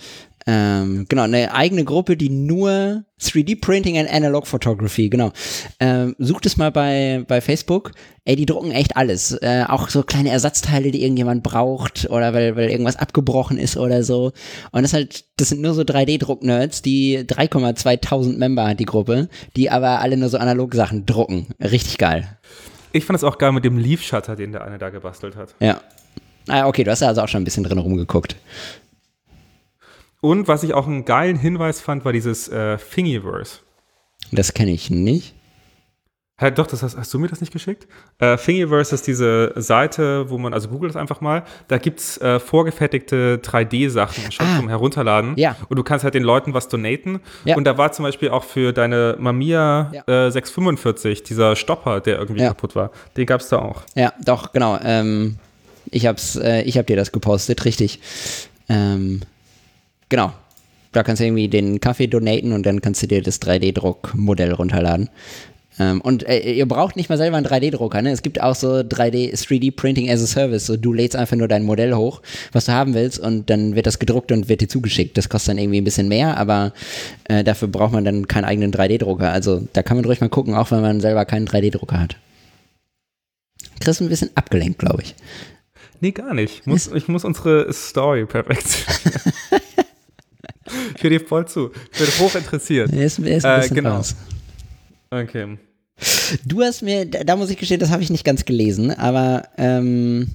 Ähm, genau, eine eigene Gruppe, die nur 3D-Printing and Analog Photography, genau. Ähm, sucht es mal bei, bei Facebook. Ey, die drucken echt alles. Äh, auch so kleine Ersatzteile, die irgendjemand braucht oder weil, weil irgendwas abgebrochen ist oder so. Und das halt, das sind nur so 3D-Druck-Nerds, die 3,2000 Member hat die Gruppe, die aber alle nur so analog Sachen drucken. Richtig geil. Ich fand es auch geil mit dem Leaf-Shutter, den der eine da gebastelt hat. Ja. Ah, okay, du hast ja also auch schon ein bisschen drin rumgeguckt. Und was ich auch einen geilen Hinweis fand, war dieses äh, Thingiverse. Das kenne ich nicht. Ja, doch, das hast, hast du mir das nicht geschickt? Äh, Thingiverse ist diese Seite, wo man, also google das einfach mal, da gibt's äh, vorgefertigte 3D-Sachen schon Ah. zum Herunterladen. Ja. Und du kannst halt den Leuten was donaten. Ja. Und da war zum Beispiel auch für deine Mamiya Ja. äh, 645 dieser Stopper, der irgendwie kaputt war. Den gab's da auch. Ja, doch, genau. Ähm, ich hab's, äh, ich hab dir das gepostet, richtig. Ähm, genau. Da kannst du irgendwie den Kaffee donaten und dann kannst du dir das 3D-Druckmodell runterladen. Ähm, und äh, ihr braucht nicht mal selber einen 3D-Drucker, ne? Es gibt auch so 3D, 3D-Printing as a Service. So, du lädst einfach nur dein Modell hoch, was du haben willst, und dann wird das gedruckt und wird dir zugeschickt. Das kostet dann irgendwie ein bisschen mehr, aber äh, dafür braucht man dann keinen eigenen 3D-Drucker. Also da kann man ruhig mal gucken, auch wenn man selber keinen 3D-Drucker hat. Chris ein bisschen abgelenkt, glaube ich. Nee, gar nicht. Ich muss, ich muss unsere Story perfekt. ich höre dir voll zu. Ich bin hoch interessiert. Er ist, er ist ein Äh, bisschen genau. raus. Okay. Du hast mir, da muss ich gestehen, das habe ich nicht ganz gelesen, aber ähm,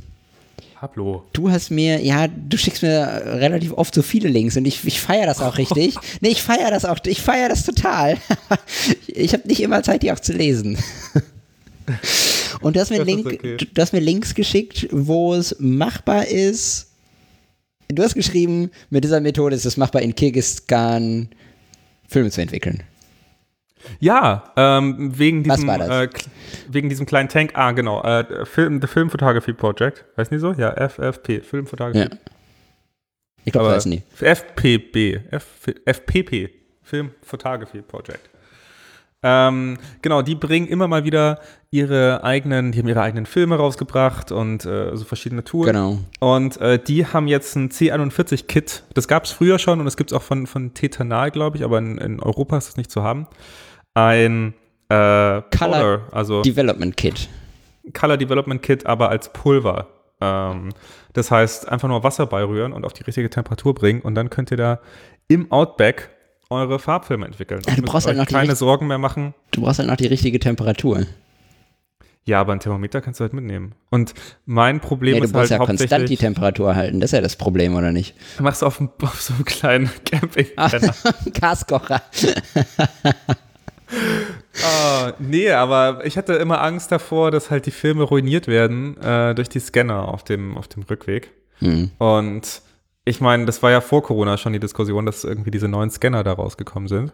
Hablo. du hast mir, ja, du schickst mir relativ oft so viele Links und ich, ich feiere das auch richtig. Nee, ich feiere das auch, ich feiere das total. ich habe nicht immer Zeit, die auch zu lesen. Und du hast, mir Link, okay. du hast mir Links geschickt, wo es machbar ist. Du hast geschrieben, mit dieser Methode ist es machbar, in Kirgisistan Filme zu entwickeln. Ja, ähm, wegen diesem? Äh, wegen diesem kleinen Tank. Ah, genau. Äh, Film, The Film Photography Project. Weißt du so? Ja, FFP. Film Photography. Ja. Ich glaube, das nie. FPB. F, FPP. Film Photography Project. Ähm, genau, die bringen immer mal wieder ihre eigenen, die haben ihre eigenen Filme rausgebracht und äh, so verschiedene Touren. Genau. Und äh, die haben jetzt ein C41-Kit. Das gab es früher schon und es gibt es auch von, von Tetanal, glaube ich, aber in, in Europa ist das nicht zu haben. Ein äh, Powder, also Development Kit. Color Development Kit, aber als Pulver. Ähm, das heißt, einfach nur Wasser beirühren und auf die richtige Temperatur bringen und dann könnt ihr da im Outback eure Farbfilme entwickeln. Ja, du brauchst halt noch keine Sorgen mehr machen. Du brauchst halt noch die richtige Temperatur. Ja, aber ein Thermometer kannst du halt mitnehmen. Und mein Problem Ja, du ist musst halt ja konstant die hauptsächlich, Temperatur halten. Das ist ja das Problem, oder nicht? machst du auf, dem- auf so einem kleinen Campingkeller. Gaskocher. Ah, nee, aber ich hatte immer Angst davor, dass halt die Filme ruiniert werden äh, durch die Scanner auf dem, auf dem Rückweg. Hm. Und ich meine, das war ja vor Corona schon die Diskussion, dass irgendwie diese neuen Scanner da rausgekommen sind.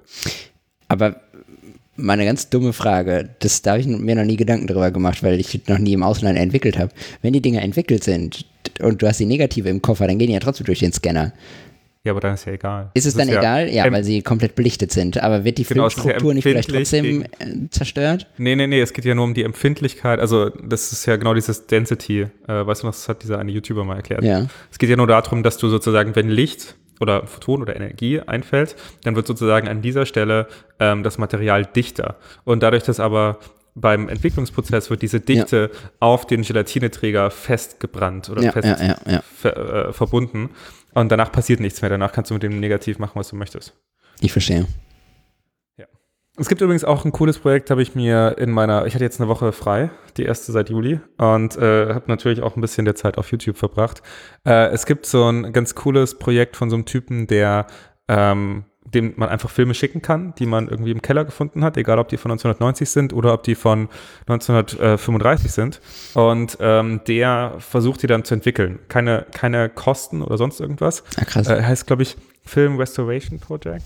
Aber meine ganz dumme Frage, das da habe ich mir noch nie Gedanken drüber gemacht, weil ich noch nie im Ausland entwickelt habe. Wenn die Dinger entwickelt sind und du hast die Negative im Koffer, dann gehen die ja trotzdem durch den Scanner. Ja, aber dann ist ja egal. Ist es Das dann egal? Ja, ähm, weil sie komplett belichtet sind. Aber wird die Genau, ist ja Filmstruktur nicht vielleicht trotzdem äh, zerstört? Nee, nee, nee, es geht ja nur um die Empfindlichkeit. Also, das ist ja genau dieses Density. Äh, weißt du noch, das hat dieser eine YouTuber mal erklärt. Ja. Es geht ja nur darum, dass du sozusagen, wenn Licht oder Photon oder Energie einfällt, dann wird sozusagen an dieser Stelle ähm, das Material dichter. Und dadurch, dass aber beim Entwicklungsprozess wird diese Dichte auf den Gelatineträger festgebrannt oder Ja, fest ja, ja, ja. ver, äh, verbunden. Und danach passiert nichts mehr. Danach kannst du mit dem Negativ machen, was du möchtest. Ich verstehe. Es gibt übrigens auch ein cooles Projekt, habe ich mir in meiner, ich hatte jetzt eine Woche frei, die erste seit Juli und äh, habe natürlich auch ein bisschen der Zeit auf YouTube verbracht. Äh, es gibt so ein ganz cooles Projekt von so einem Typen, der ähm, dem man einfach Filme schicken kann, die man irgendwie im Keller gefunden hat, egal ob die von 1990 sind oder ob die von 1935 sind. Und ähm, der versucht die dann zu entwickeln. Keine, keine Kosten oder sonst irgendwas. Ah, krass. Äh, heißt, glaube ich, Film Restoration Project.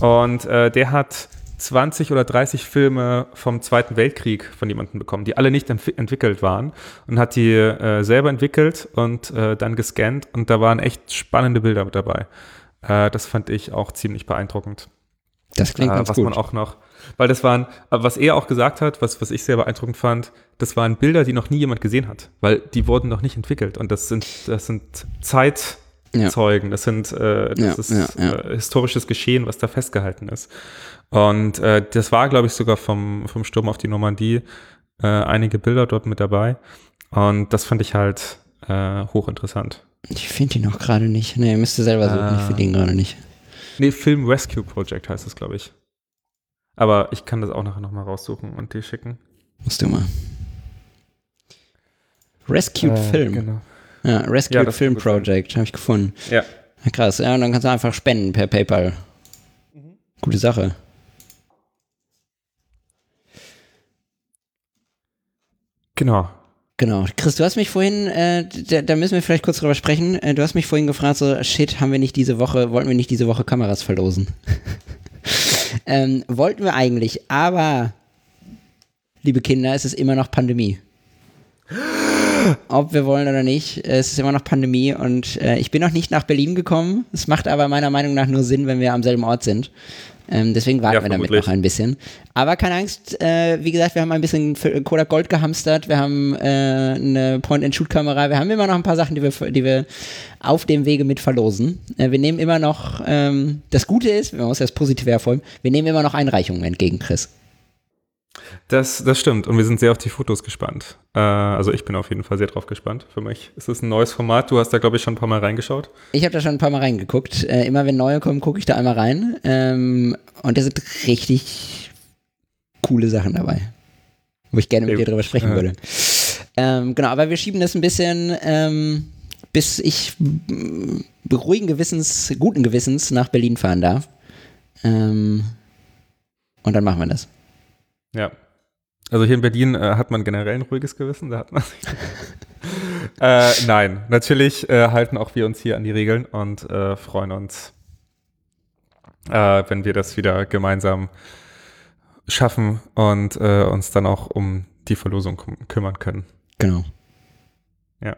Und äh, der hat 20 oder 30 Filme vom Zweiten Weltkrieg von jemandem bekommen, die alle nicht entwi- entwickelt waren und hat die äh, selber entwickelt und äh, dann gescannt und da waren echt spannende Bilder mit dabei. Äh, das fand ich auch ziemlich beeindruckend. Das klingt Äh, ganz was gut. man auch noch, weil das waren, äh, was er auch gesagt hat, was, was ich sehr beeindruckend fand, das waren Bilder, die noch nie jemand gesehen hat, weil die wurden noch nicht entwickelt und das sind, das sind Zeit, Ja. Das sind äh, das Ja, ist ja, ja. Äh, historisches Geschehen, was da festgehalten ist. Und äh, das war, glaube ich, sogar vom, vom Sturm auf die Normandie äh, einige Bilder dort mit dabei. Und das fand ich halt äh, hochinteressant. Ich finde ihn noch gerade nicht. Nee, müsste selber suchen. Ah. Ich finde ihn gerade nicht. Nee, Film Rescue Project heißt es, glaube ich. Aber ich kann das auch nachher nochmal raussuchen und dir schicken. Musst du mal. Rescued Äh, Film. Genau. Ja, Rescued Ja, Film. Project. Habe ich gefunden. Ja. Ja, krass. Ja, und dann kannst du einfach spenden per PayPal. Mhm. Gute Sache. Genau. Genau. Chris, du hast mich vorhin, äh, da, da müssen wir vielleicht kurz drüber sprechen. Äh, du hast mich vorhin gefragt, so, shit, haben wir nicht diese Woche, wollten wir nicht diese Woche Kameras verlosen? ähm, wollten wir eigentlich, aber, liebe Kinder, es ist immer noch Pandemie. Ob wir wollen oder nicht, es ist immer noch Pandemie und äh, ich bin noch nicht nach Berlin gekommen. Es macht aber meiner Meinung nach nur Sinn, wenn wir am selben Ort sind. Ähm, deswegen warten Ja, wir damit noch ein bisschen. Aber keine Angst, äh, wie gesagt, wir haben ein bisschen Kodak Gold gehamstert, wir haben äh, eine Point-and-Shoot-Kamera, wir haben immer noch ein paar Sachen, die wir, die wir auf dem Wege mit verlosen. Äh, wir nehmen immer noch, ähm, das Gute ist, man muss das Positive hervorheben, wir nehmen immer noch Einreichungen entgegen, Chris. Das, das stimmt. Und wir sind sehr auf die Fotos gespannt. Äh, also ich bin auf jeden Fall sehr drauf gespannt. Für mich ist es ein neues Format. Du hast da, glaube ich, schon ein paar Mal reingeschaut. Ich habe da schon ein paar Mal reingeguckt. Äh, immer wenn neue kommen, gucke ich da einmal rein. Ähm, und da sind richtig coole Sachen dabei. Wo ich gerne mit dir drüber sprechen würde. Ähm, genau, aber wir schieben das ein bisschen, ähm, bis ich beruhigen Gewissens, guten Gewissens nach Berlin fahren darf. Ähm, und dann machen wir das. Ja. Also hier in Berlin äh, hat man generell ein ruhiges Gewissen. Da hat man äh, nein, natürlich äh, halten auch wir uns hier an die Regeln und äh, freuen uns, äh, wenn wir das wieder gemeinsam schaffen und äh, uns dann auch um die Verlosung küm kümmern können. Genau. Ja.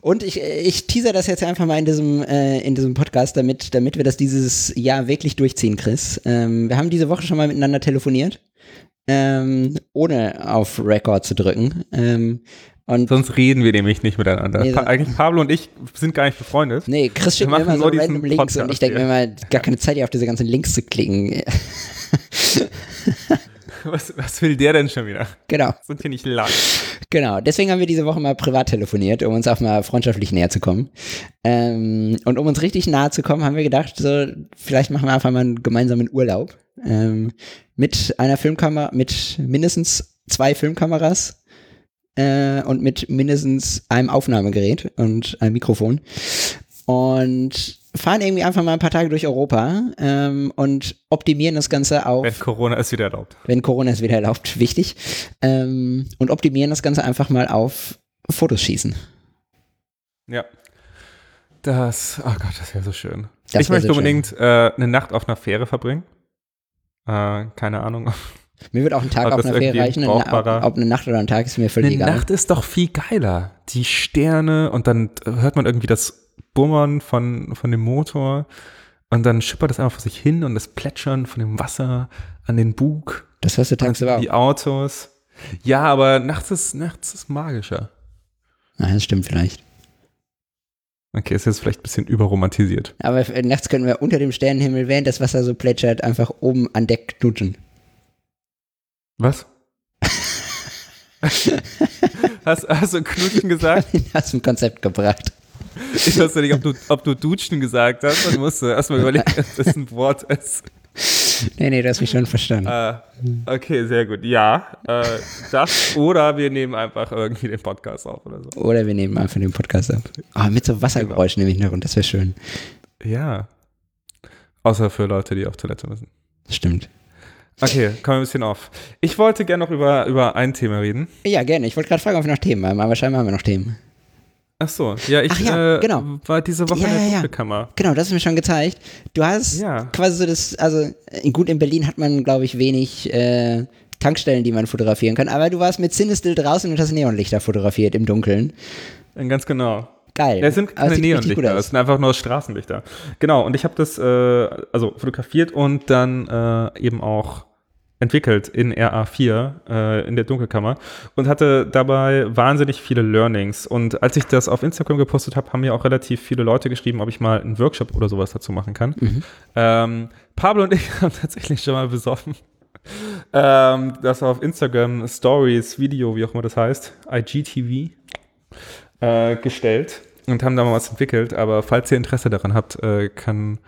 Und ich, ich teaser das jetzt einfach mal in diesem, äh, in diesem Podcast, damit, damit wir das dieses Jahr wirklich durchziehen, Chris. Ähm, wir haben diese Woche schon mal miteinander telefoniert, ähm, ohne auf Record zu drücken. Ähm, und Sonst reden wir nämlich nicht miteinander. Nee, pa eigentlich Pablo und ich sind gar nicht befreundet. nee, Chris schickt mir immer so random Links und ich Podcast denke mir immer, gar keine Zeit, hier auf diese ganzen Links zu klicken. Was, was will der denn schon wieder? genau. Sind hier nicht live. Genau, deswegen haben wir diese Woche mal privat telefoniert, um uns auch mal freundschaftlich näher zu kommen. Ähm, und um uns richtig nahe zu kommen, haben wir gedacht, so, vielleicht machen wir einfach mal einen gemeinsamen Urlaub. Ähm, mit einer Filmkamera, mit mindestens zwei Filmkameras äh, und mit mindestens einem Aufnahmegerät und einem Mikrofon. Und fahren irgendwie einfach mal ein paar Tage durch Europa ähm, und optimieren das Ganze auf Wenn Corona es wieder erlaubt. wenn Corona es wieder erlaubt, wichtig. Ähm, und optimieren das Ganze einfach mal auf Fotos schießen. Ja. Das, oh Gott, das wäre so schön. Das ich möchte so unbedingt äh, eine Nacht auf einer Fähre verbringen. Äh, keine Ahnung. Mir wird auch ein Tag Ob auf das einer Fähre reichen. Eine, ob, brauchbarer- ob eine Nacht oder ein Tag ist mir völlig Eine egal. Nacht ist doch viel geiler. Die Sterne und dann hört man irgendwie das Bummern von, von dem Motor und dann schippert es einfach vor sich hin und das Plätschern von dem Wasser an den Bug. Das hörst du tagsüber auch. Die Autos. Ja, aber nachts ist, nachts ist magischer. Ah, das stimmt vielleicht. Okay, ist jetzt vielleicht ein bisschen überromantisiert. Aber nachts können wir unter dem Sternenhimmel, während das Wasser so plätschert, einfach oben an Deck knutschen. Was? hast, hast du Knutschen gesagt? Hast du ein Konzept gebracht. Ich wusste nicht, ob du, ob du Dutschen gesagt hast. Man musste erstmal überlegen, ob das ein Wort ist. Nee, nee, du hast mich schon verstanden. Äh, okay, sehr gut. Ja, äh, das oder wir nehmen einfach irgendwie den Podcast auf oder so. Oder wir nehmen einfach den Podcast ab. Ah, mit so Wassergeräuschen im Hintergrund, das wäre schön. Ja. Außer für Leute, die auf Toilette müssen. Stimmt. Okay, kommen wir ein bisschen auf. Ich wollte gerne noch über, über ein Thema reden. Ja, gerne. Ich wollte gerade fragen, ob wir noch Themen haben, aber scheinbar haben wir noch Themen. Ach so, ja, ich ja, äh, genau. war diese Woche Ja, in der ja, ja. Dunkelkammer. Genau, das ist mir schon gezeigt. Du hast quasi so das, also gut, in Berlin hat man, glaube ich, wenig äh, Tankstellen, die man fotografieren kann, aber du warst mit Cinestill draußen und hast Neonlichter fotografiert im Dunkeln. Äh, Ganz genau. Geil. Es sind keine Neonlichter, es sind einfach nur Straßenlichter. Genau, und ich habe das äh, also fotografiert und dann äh, eben auch entwickelt in RA4 äh, in der Dunkelkammer und hatte dabei wahnsinnig viele Learnings. Und als ich das auf Instagram gepostet habe, haben mir auch relativ viele Leute geschrieben, ob ich mal einen Workshop oder sowas dazu machen kann. Mhm. Ähm, Pablo und ich haben tatsächlich schon mal besoffen. ähm, das auf Instagram Stories, Video, wie auch immer das heißt, IGTV, äh, gestellt und haben da mal was entwickelt. Aber falls ihr Interesse daran habt, äh, kann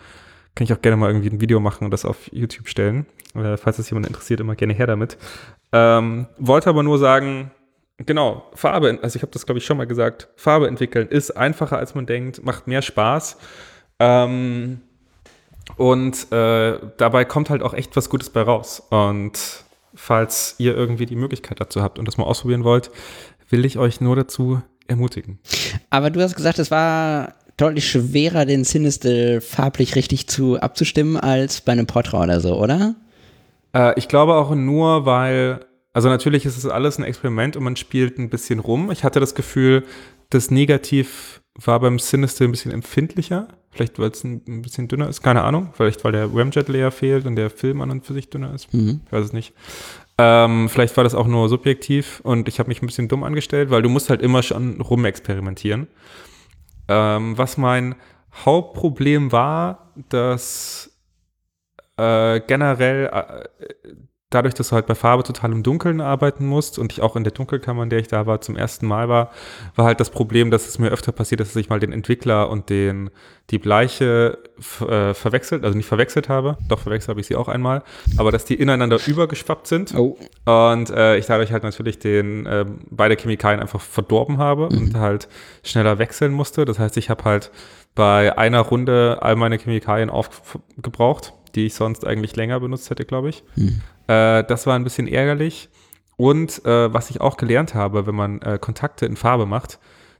kann ich auch gerne mal irgendwie ein Video machen und das auf YouTube stellen. Äh, falls das jemand interessiert, immer gerne her damit. Ähm, wollte aber nur sagen, genau, Farbe, also ich habe das glaube ich schon mal gesagt, Farbe entwickeln ist einfacher als man denkt, macht mehr Spaß. Ähm, und äh, dabei kommt halt auch echt was Gutes bei raus. Und falls ihr irgendwie die Möglichkeit dazu habt und das mal ausprobieren wollt, will ich euch nur dazu ermutigen. Aber du hast gesagt, es war deutlich schwerer, den Sinistel farblich richtig zu abzustimmen als bei einem Portra oder so, oder? Äh, ich glaube auch nur, weil, also natürlich ist es alles ein Experiment und man spielt ein bisschen rum. Ich hatte das Gefühl, das Negativ war beim Sinister ein bisschen empfindlicher. Vielleicht, weil es ein, ein, bisschen dünner ist, keine Ahnung. Vielleicht, weil der Ramjet-Layer fehlt und der Film an und für sich dünner ist. Mhm. Ich weiß es nicht. Ähm, vielleicht war das auch nur subjektiv und ich habe mich ein bisschen dumm angestellt, weil du musst halt immer schon rumexperimentieren. Ähm, was mein Hauptproblem war, dass äh, generell äh, dadurch, dass du halt bei Farbe total im Dunkeln arbeiten musst und ich auch in der Dunkelkammer, in der ich da war, zum ersten Mal war, war halt das Problem, dass es mir öfter passiert, dass ich mal den Entwickler und den, die Bleiche äh, verwechselt, also nicht verwechselt habe, doch verwechselt habe ich sie auch einmal, aber dass die ineinander übergeschwappt sind oh. und äh, ich dadurch halt natürlich den, äh, beide Chemikalien einfach verdorben habe mhm. und halt schneller wechseln musste. Das heißt, ich habe halt bei einer Runde all meine Chemikalien aufgebraucht die ich sonst eigentlich länger benutzt hätte, glaube ich. Hm. Äh, das war ein bisschen ärgerlich. Und äh, was ich auch gelernt habe, wenn man äh, Kontakte in Farbe macht,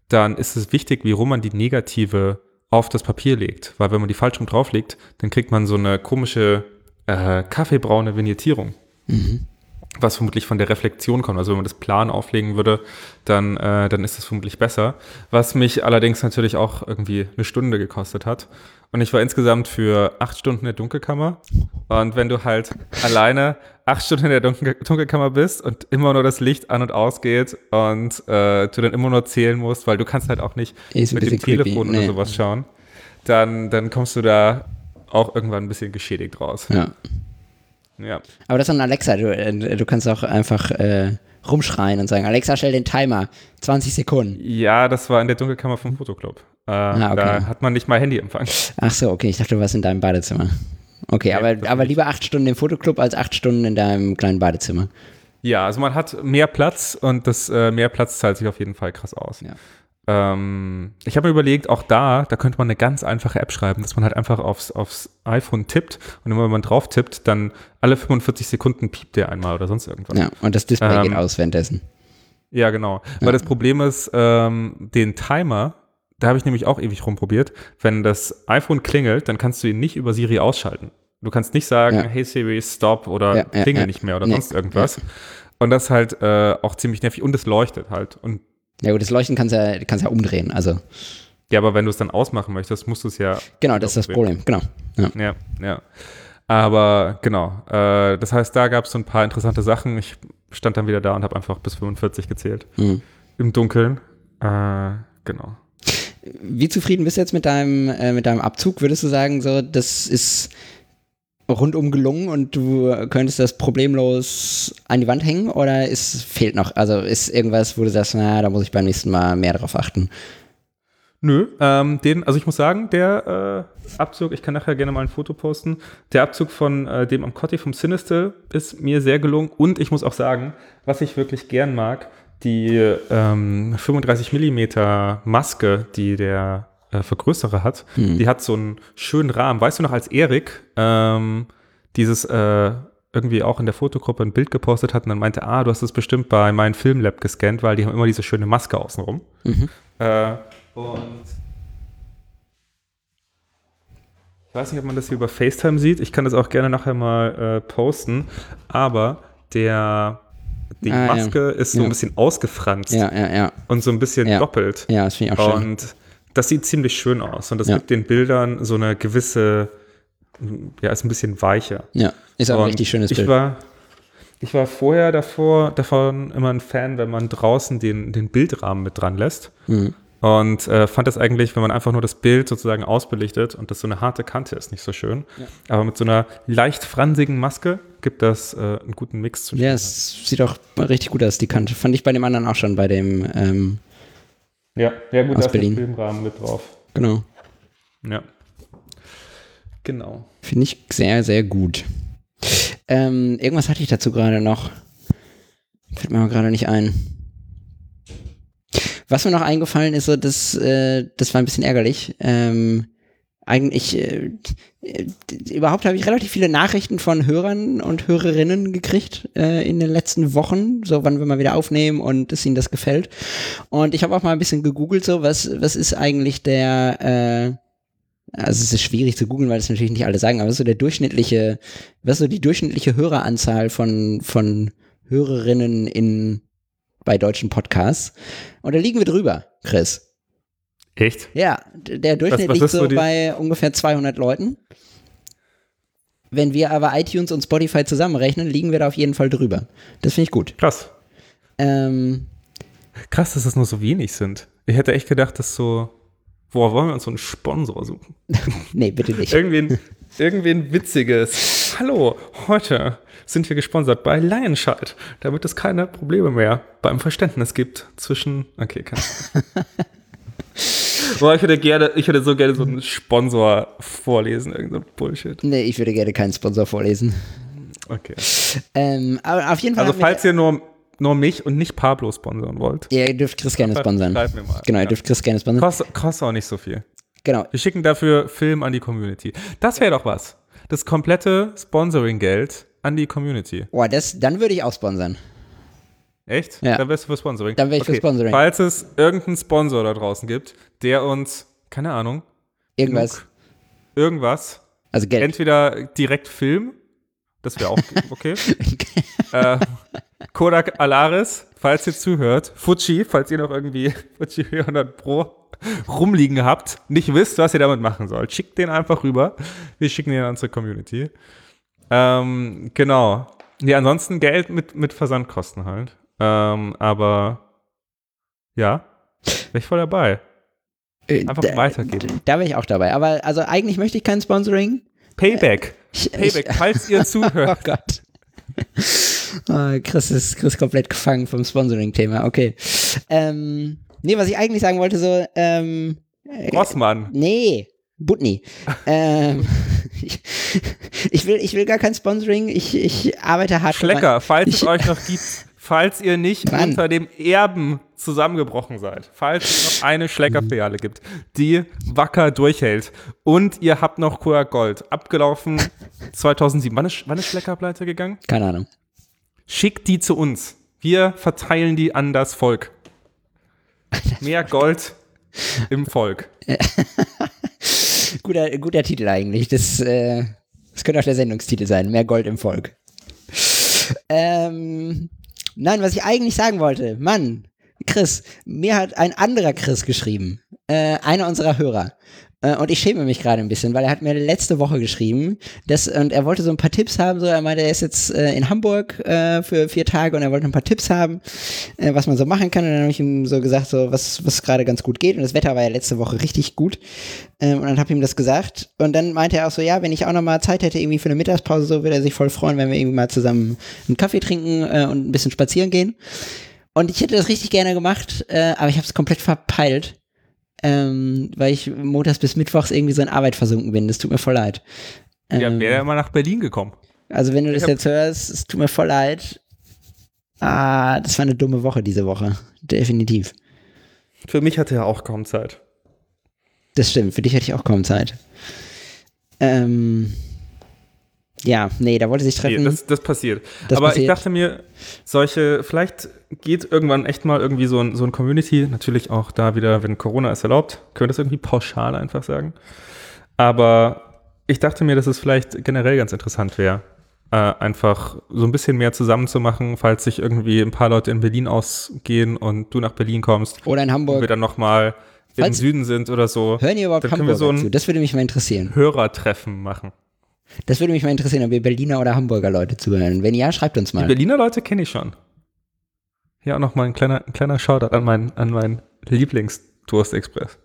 dann ist es wichtig, wie rum man die Negative auf das Papier legt. Weil wenn man die falsch rum drauflegt, dann kriegt man so eine komische äh, kaffeebraune Vignettierung. Mhm was vermutlich von der Reflexion kommt. Also wenn man das plan auflegen würde, dann, äh, dann ist das vermutlich besser. Was mich allerdings natürlich auch irgendwie eine Stunde gekostet hat. Und ich war insgesamt für acht Stunden in der Dunkelkammer. Und wenn du halt alleine acht Stunden in der Dunkel Dunkelkammer bist und immer nur das Licht an und ausgeht und äh, du dann immer nur zählen musst, weil du kannst halt auch nicht ist mit dem Telefon creepy. oder sowas schauen, dann, dann kommst du da auch irgendwann ein bisschen geschädigt raus. Ja. Ja. Aber das ist ein Alexa. Du, äh, du kannst auch einfach äh, rumschreien und sagen, Alexa, stell den Timer. 20 Sekunden. Ja, das war in der Dunkelkammer vom Fotoclub. Äh, ah, okay. Da hat man nicht mal Handyempfang. Ach so, okay. Ich dachte, du warst in deinem Badezimmer. Okay, ja, aber, aber lieber acht Stunden im Fotoclub als acht Stunden in deinem kleinen Badezimmer. Ja, also man hat mehr Platz und das äh, mehr Platz zahlt sich auf jeden Fall krass aus. Ja. Ähm, ich habe mir überlegt, auch da, da könnte man eine ganz einfache App schreiben, dass man halt einfach aufs, aufs iPhone tippt und immer wenn man drauf tippt, dann alle 45 Sekunden piept der einmal oder sonst irgendwas. Ja, und das Display ähm, geht aus währenddessen. Ja, genau. Ja. Weil das Problem ist, ähm, den Timer, da habe ich nämlich auch ewig rumprobiert. Wenn das iPhone klingelt, dann kannst du ihn nicht über Siri ausschalten. Du kannst nicht sagen, ja. hey Siri, stop oder ja, klingel nicht mehr oder sonst irgendwas. Und das ist halt äh, auch ziemlich nervig und es leuchtet halt. Und ja gut, das Leuchten kannst ja, kannst ja umdrehen, also. Ja, aber wenn du es dann ausmachen möchtest, musst du es ja. Genau, das ist das Problem, genau. Ja, ja. ja. Aber genau, äh, das heißt, da gab es so ein paar interessante Sachen. Ich stand dann wieder da und habe einfach bis 45 gezählt. Mhm. Im Dunkeln. Äh, genau. Wie zufrieden bist du jetzt mit deinem, äh, mit deinem Abzug? Würdest du sagen, so, das ist rundum gelungen und du könntest das problemlos an die Wand hängen oder ist, fehlt noch? Also ist irgendwas, wo du sagst, na, da muss ich beim nächsten Mal mehr drauf achten? Nö, ähm, den, also ich muss sagen, der äh, Abzug, ich kann nachher gerne mal ein Foto posten, der Abzug von äh, dem Amcotti vom Sinister ist mir sehr gelungen und ich muss auch sagen, was ich wirklich gern mag, die ähm, 35 Millimeter Maske, die der äh, Vergrößerer hat, hm. die hat so einen schönen Rahmen. Weißt du noch, als Erik ähm, dieses äh, irgendwie auch in der Fotogruppe ein Bild gepostet hat und dann meinte, ah, du hast es bestimmt bei meinem Filmlab gescannt, weil die haben immer diese schöne Maske außenrum. Mhm. Äh, und ich weiß nicht, ob man das hier über FaceTime sieht. Ich kann das auch gerne nachher mal äh, posten. Aber der, die ah, Maske ja. ist so ja. ein bisschen ausgefranst. Ja, ja, ja. Und so ein bisschen doppelt. Ja, das finde ich auch schön. Und das sieht ziemlich schön aus und das gibt den Bildern so eine gewisse, ja, ist ein bisschen weicher. Ja, ist auch ein richtig schönes ich Bild. War, ich war vorher davor, davon immer ein Fan, wenn man draußen den, den Bildrahmen mit dran lässt. Mhm. Und äh, fand das eigentlich, wenn man einfach nur das Bild sozusagen ausbelichtet und das so eine harte Kante ist, nicht so schön. Ja. Aber mit so einer leicht fransigen Maske gibt das äh, einen guten Mix zu Ja, es sieht auch richtig gut aus, die Kante. Fand ich bei dem anderen auch schon, bei dem, ähm, Ja, ja gut, Aus da ist der Berlin. Filmrahmen mit drauf. genau. Ja. Genau. Finde ich sehr, sehr gut. Ähm, irgendwas hatte ich dazu gerade noch. Fällt mir aber gerade nicht ein. Was mir noch eingefallen ist, so, das, äh, das war ein bisschen ärgerlich. Ähm, eigentlich, äh, überhaupt habe ich relativ viele Nachrichten von Hörern und Hörerinnen gekriegt äh, in den letzten Wochen, so wann wir mal wieder aufnehmen und es ihnen das gefällt. Und ich habe auch mal ein bisschen gegoogelt, so was, was ist eigentlich der, äh, also es ist schwierig zu googeln, weil das natürlich nicht alle sagen, aber was ist so der durchschnittliche, was ist so die durchschnittliche Höreranzahl von, von Hörerinnen in, bei deutschen Podcasts? Und da liegen wir drüber, Chris. Echt? Ja, der Durchschnitt was liegt ist so bei ungefähr 200 Leuten. Wenn wir aber iTunes und Spotify zusammenrechnen, liegen wir da auf jeden Fall drüber. Das finde ich gut. Krass. Ähm, Krass, dass das nur so wenig sind. Ich hätte echt gedacht, dass so. Boah, wollen wir uns so einen Sponsor suchen? nee, bitte nicht. Irgendwen, irgendwen Witziges. Hallo, heute sind wir gesponsert bei Lionscheid, damit es keine Probleme mehr beim Verständnis gibt zwischen. Okay, keine Ahnung. Boah, ich hätte gerne, ich hätte so gerne so einen Sponsor vorlesen, irgend so ein Bullshit. Nee, ich würde gerne keinen Sponsor vorlesen. Okay. Ähm, aber auf jeden Fall. Also falls ihr nur, nur mich und nicht Pablo sponsern wollt, ihr dürft Chris gerne sponsern. schreibt mir mal. Genau, ihr Ja. dürft Chris gerne sponsern. Kostet, kostet auch nicht so viel. Genau. Wir schicken dafür Film an die Community. Das wäre doch was. Das komplette Sponsoring-Geld an die Community. Boah, das, dann würde ich auch sponsern. Echt? Ja. Dann wärst du für Sponsoring. Dann wär ich für Sponsoring. Falls es irgendeinen Sponsor da draußen gibt, der uns, keine Ahnung, Irgendwas. genug- irgendwas, Also Geld. entweder direkt Film, das wäre auch okay. äh, Kodak Alaris, falls ihr zuhört, Fuji, falls ihr noch irgendwie Fuji 400 Pro rumliegen habt, nicht wisst, was ihr damit machen sollt, schickt den einfach rüber. Wir schicken den an unsere Community. Ähm, genau. Ja, ansonsten Geld mit, mit Versandkosten halt. Ähm, aber ja, wäre ich voll dabei. Äh, Einfach da- weitergeben. Da wäre ich auch dabei. Aber also eigentlich möchte ich kein Sponsoring. Payback. Ich, Payback, ich, falls ihr oh zuhört. Gott. Ah, Chris ist Chris komplett gefangen vom Sponsoring-Thema. Okay. Ähm, nee, was ich eigentlich sagen wollte, so, ähm, Rossmann. nee, Butni. ähm, ich, ich, will, ich will gar kein Sponsoring. Ich, ich arbeite hart. Schlecker, falls es Ich- euch noch gibt, falls ihr nicht Mann. unter dem Erben zusammengebrochen seid, falls es noch eine Schleckerfiliale gibt, die wacker durchhält und ihr habt noch Coa Gold, abgelaufen 2007. Wann ist, wann ist Schlecker pleite gegangen? Keine Ahnung. Schickt die zu uns. Wir verteilen die an das Volk. Mehr Gold im Volk. Guter, guter Titel eigentlich. Das, äh, das könnte auch der Sendungstitel sein. Mehr Gold im Volk. Ähm, nein, was ich eigentlich sagen wollte, Mann, Chris, mir hat ein anderer Chris geschrieben. Äh, einer unserer Hörer. Äh, und ich schäme mich gerade ein bisschen, weil er hat mir letzte Woche geschrieben, dass, und er wollte so ein paar Tipps haben, so, er meinte, er ist jetzt äh, in Hamburg äh, für vier Tage und er wollte ein paar Tipps haben, äh, was man so machen kann. Und dann habe ich ihm so gesagt, so, was, was gerade ganz gut geht. Und das Wetter war ja letzte Woche richtig gut. Ähm, und dann habe ich ihm das gesagt. Und dann meinte er auch so, ja, wenn ich auch noch mal Zeit hätte, irgendwie für eine Mittagspause, so würde er sich voll freuen, wenn wir irgendwie mal zusammen einen Kaffee trinken äh, und ein bisschen spazieren gehen. Und ich hätte das richtig gerne gemacht, äh, aber ich habe es komplett verpeilt, ähm, weil ich montags bis mittwochs irgendwie so in Arbeit versunken bin. Das tut mir voll leid. Ja, Ähm, wäre ja mal nach Berlin gekommen. also wenn du das hab- jetzt hörst, es tut mir voll leid. Ah, das war eine dumme Woche diese Woche. Definitiv. Für mich hatte er auch kaum Zeit. Das stimmt, für dich hätte ich auch kaum Zeit. Ähm, ja, nee, da wollte sich Nee, treffen. das, das passiert. Das Aber passiert. ich dachte mir, solche, vielleicht geht irgendwann echt mal irgendwie so ein, so ein Community, natürlich auch da wieder, wenn Corona es erlaubt, können wir das irgendwie pauschal einfach sagen. Aber ich dachte mir, dass es vielleicht generell ganz interessant wäre, äh, einfach so ein bisschen mehr zusammen zu machen, falls sich irgendwie ein paar Leute in Berlin ausgehen und du nach Berlin kommst Oder in und Hamburg. wir dann nochmal im Süden sind oder so, Hören ihr überhaupt Hamburg so? Das würde mich mal interessieren. Hörertreffen machen. Das würde mich mal interessieren, ob wir Berliner oder Hamburger Leute zuhören. Wenn ja, schreibt uns Die mal. Berliner Leute kenne ich schon. Hier auch noch mal ein kleiner, ein kleiner Shoutout an meinen, an meinen Lieblings-Tourist-Express.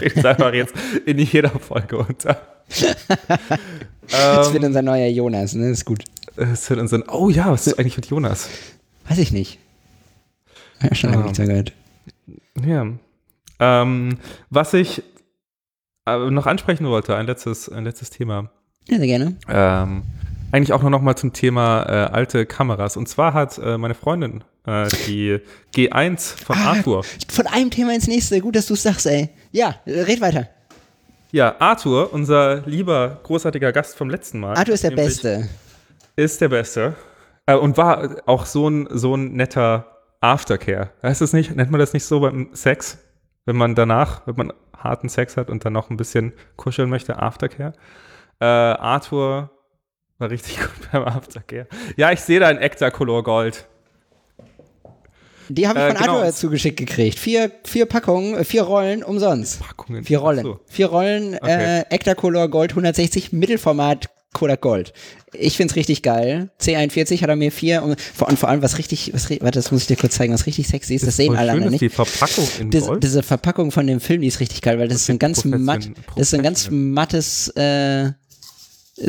ich einfach jetzt in jeder Folge unter. Das wird ähm, unser neuer Jonas, ne? ist gut. es wird ein, oh ja, was ist eigentlich mit Jonas? Weiß ich nicht. Ja, schon lange Ah. nichts mehr gehört. Ja. Ähm, was ich äh, noch ansprechen wollte, ein letztes, ein letztes Thema. Ja, sehr gerne. Ähm, eigentlich auch noch mal zum Thema äh, alte Kameras. Und zwar hat äh, meine Freundin äh, die G1 von Ah. Arthur. Von einem Thema ins nächste. Gut, dass du es sagst, ey. Ja, red weiter. Ja, Arthur, unser lieber, großartiger Gast vom letzten Mal. Arthur ist der Beste. Ist der Beste. Äh, und war auch so ein, so ein netter Aftercare. Heißt es nicht? Nennt man das nicht so beim Sex? Wenn man danach, wenn man harten Sex hat und dann noch ein bisschen kuscheln möchte, Aftercare. Äh, Arthur war richtig gut beim Aftercare. Ja, ich sehe da ein Ektacolor Gold. Die habe ich Äh, von genau. Arthur zugeschickt gekriegt. Vier, vier Packungen, äh, vier Rollen umsonst. Packungen. Vier Rollen. So. Vier Rollen, Okay. äh, Ektacolor Gold 160, Mittelformat Kodak Gold. Ich find's richtig geil. C41 hat er mir vier und vor, und vor allem was richtig, was, warte, das muss ich dir kurz zeigen, was richtig sexy ist, das, sehen Voll alle schön, anderen nicht. die Verpackung in Diese, Gold. diese Verpackung von dem Film, die ist richtig geil, weil das ist so ein ganz matt, das ist ein ganz mattes äh,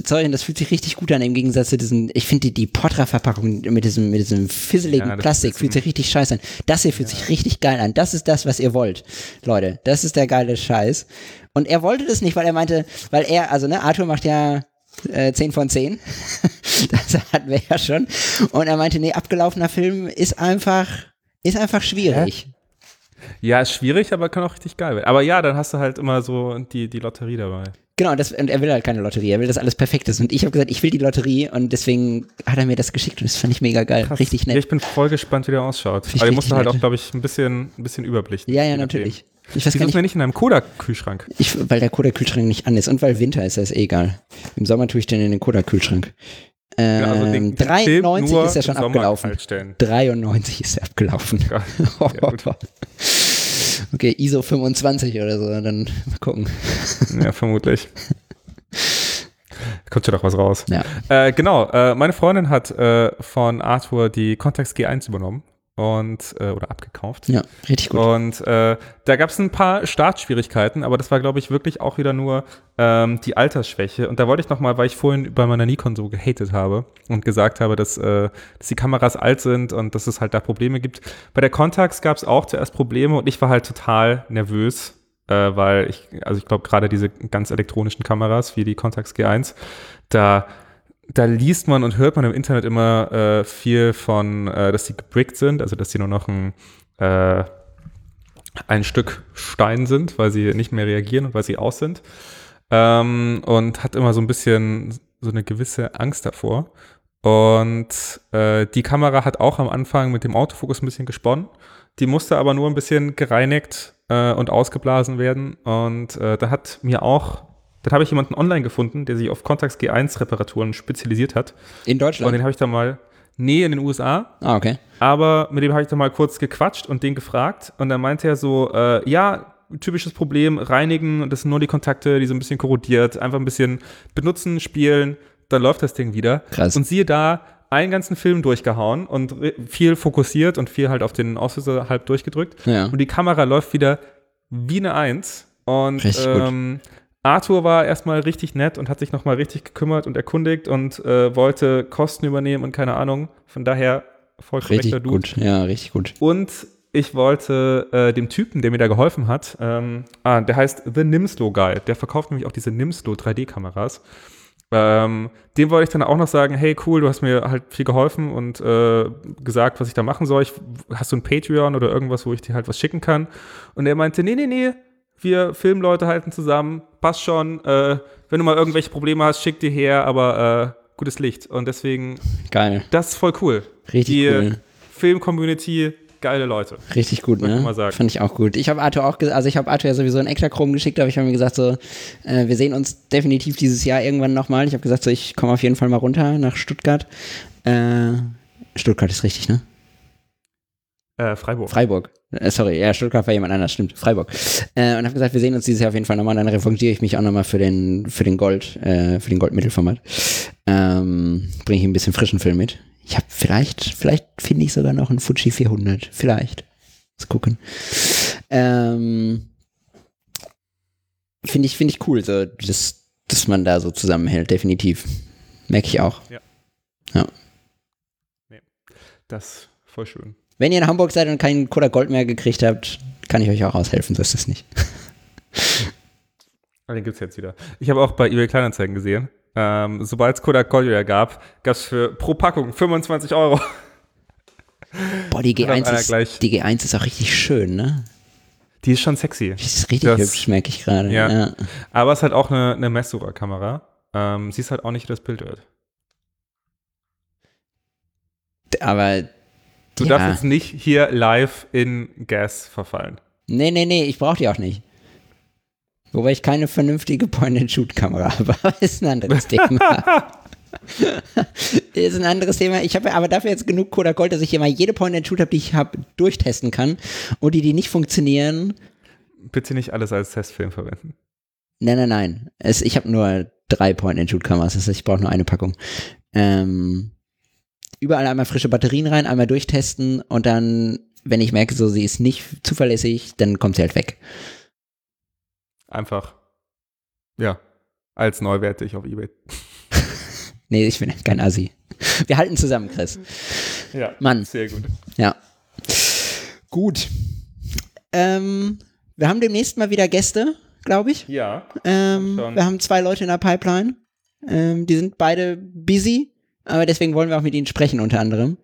Zeug und das fühlt sich richtig gut an im Gegensatz zu diesen, ich finde die, die Potra-Verpackung mit diesem, mit diesem fisseligen Ja, das Plastik ist fühlt sich richtig scheiße an. Das hier fühlt sich richtig geil an. Das ist das, was ihr wollt. Leute, das ist der geile Scheiß. Und er wollte das nicht, weil er meinte, weil er, also ne, Arthur macht ja äh, 10 von 10. das hatten wir ja schon. Und er meinte, nee, abgelaufener Film ist einfach, ist einfach schwierig. ja, ist schwierig, aber kann auch richtig geil werden. Aber ja, dann hast du halt immer so die, die Lotterie dabei. Genau, das, und er will halt keine Lotterie, er will, dass alles perfekt ist. Und ich habe gesagt, ich will die Lotterie und deswegen hat er mir das geschickt und das fand ich mega geil. Krass. Richtig Ja, nett. ich bin voll gespannt, wie der ausschaut. ich Aber den richtig musst du halt nett. auch, glaube ich, ein bisschen, ein bisschen überblicken. Ja, ja, Je nachdem. Ich weiß Wieso gar ist nicht, mir nicht in einem Kodak-Kühlschrank? weil der Kodak-Kühlschrank nicht an ist und weil Winter ist, das ist eh egal. Im Sommer tue ich den in den Kodak-Kühlschrank. Ähm, Ja, also den- den Film 93 nur ist er schon abgelaufen. kalt stellen. 93 ist er abgelaufen. Ja, gut. okay, ISO 25 oder so, dann mal gucken. ja, vermutlich. Kommt ja doch was raus. Ja. Äh, genau, äh, meine Freundin hat äh, von Arthur die Contax G1 übernommen und äh, oder abgekauft. Ja, richtig gut. Und äh, da gab es ein paar Startschwierigkeiten, aber das war, glaube ich, wirklich auch wieder nur ähm, die Altersschwäche. Und da wollte ich nochmal, weil ich vorhin bei meiner Nikon so gehatet habe und gesagt habe, dass, äh, dass die Kameras alt sind und dass es halt da Probleme gibt. Bei der Contax gab es auch zuerst Probleme und ich war halt total nervös, äh, weil ich, also ich glaube, gerade diese ganz elektronischen Kameras wie die Contax G1, da da liest man und hört man im Internet immer äh, viel von, äh, dass die gebrickt sind, also dass die nur noch ein, äh, ein Stück Stein sind, weil sie nicht mehr reagieren und weil sie aus sind. Ähm, und hat immer so ein bisschen so eine gewisse Angst davor. Und äh, die Kamera hat auch am Anfang mit dem Autofokus ein bisschen gesponnen. Die musste aber nur ein bisschen gereinigt äh, und ausgeblasen werden. Und äh, da hat mir auch, dann habe ich jemanden online gefunden, der sich auf Contax G1 Reparaturen spezialisiert hat. In Und Deutschland? den habe ich da mal, nee, in den USA, Ah, okay. aber mit dem habe ich da mal kurz gequatscht und den gefragt. Und dann meinte er so, äh, ja, typisches Problem, reinigen, das sind nur die Kontakte, die so ein bisschen korrodiert, einfach ein bisschen benutzen, spielen, dann läuft das Ding wieder. Krass. Und siehe da, einen ganzen Film durchgehauen und viel fokussiert und viel halt auf den Auslöser halb durchgedrückt. Ja. Und die Kamera läuft wieder wie eine Eins. Und Richtig gut. ähm, Arthur war erstmal richtig nett und hat sich nochmal richtig gekümmert und erkundigt und äh, wollte Kosten übernehmen und keine Ahnung. Von daher voll Richtig korrekter Dude. gut. Ja, richtig gut. Und ich wollte äh, dem Typen, der mir da geholfen hat, ähm, ah, der heißt The Nimslo Guy, der verkauft nämlich auch diese Nimslo 3D-Kameras. Ähm, dem wollte ich dann auch noch sagen, hey cool, du hast mir halt viel geholfen und äh, gesagt, was ich da machen soll. Ich, hast du ein Patreon oder irgendwas, wo ich dir halt was schicken kann? Und er meinte, nee, nee, nee, wir Filmleute halten zusammen, passt schon. Äh, wenn du mal irgendwelche Probleme hast, schick die her, aber äh, gutes Licht. Und deswegen, Geil. das ist voll cool. Richtig die cool. Film-Community, geile Leute. Richtig gut, ne? ich mal sagen. Fand ich auch gut. Ich habe Arthur auch, also ich habe Arthur ja sowieso ein Ektachrom geschickt, aber ich habe mir gesagt so, äh, wir sehen uns definitiv dieses Jahr irgendwann nochmal. Ich habe gesagt so, ich komme auf jeden Fall mal runter nach Stuttgart. Äh, Stuttgart ist richtig, ne? Äh, Freiburg. Freiburg. Äh, sorry, ja, Stuttgart war jemand anders, stimmt, Freiburg. Äh, und habe gesagt, wir sehen uns dieses Jahr auf jeden Fall nochmal, dann revanchiere ich mich auch nochmal für den, für den Gold, äh, für den Goldmittelformat. Ähm, Bringe ich ein bisschen frischen Film mit. Ich habe vielleicht, vielleicht finde ich sogar noch einen Fuji 400, vielleicht. Mal gucken. Ähm, finde ich, finde ich cool, so, dass, dass man da so zusammenhält, definitiv. Merke ich auch. Ja. Ja. Nee, das voll schön. Wenn ihr in Hamburg seid und keinen Kodak Gold mehr gekriegt habt, kann ich euch auch aushelfen, so ist es nicht. Ah, Den gibt's jetzt wieder. Ich habe auch bei eBay Kleinanzeigen gesehen. Ähm, Sobald es Kodak Gold wieder gab, gab's für pro Packung 25 Euro. Boah, die Hat auch einer G1, ist, die G1 ist auch richtig schön, ne? Die ist schon sexy. Die ist richtig Das- hübsch, merke ich gerade. Ja. Ja. Aber es ist halt auch eine, eine Messsucher-Kamera. Ähm, sie ist halt auch nicht, wie das Bild wird. Aber Du ja. darfst jetzt nicht hier live in Gas verfallen. Nee, nee, nee, ich brauche die auch nicht. Wobei ich keine vernünftige Point-and-Shoot-Kamera habe, ist ein anderes Thema. ist ein anderes Thema. Ich habe aber dafür jetzt genug Kodak Gold, dass ich hier mal jede Point-and-Shoot habe, die ich habe, durchtesten kann. Und die, die nicht funktionieren, Bitte nicht alles als Testfilm verwenden. Nein, nein, nein. Es, ich habe nur drei Point-and-Shoot-Kameras, das heißt, ich brauche nur eine Packung. Ähm, überall einmal frische Batterien rein, einmal durchtesten und dann, wenn ich merke, so sie ist nicht zuverlässig, dann kommt sie halt weg. Einfach, ja, als neuwertig auf Ebay. Nee, ich bin kein Assi. Wir halten zusammen, Chris. Ja, Mann. sehr gut. Ja. Gut. Ähm, wir haben demnächst mal wieder Gäste, glaube ich. Ja, Ähm, wir haben zwei Leute in der Pipeline. Ähm, die sind beide busy, aber deswegen wollen wir auch mit ihnen sprechen, unter anderem.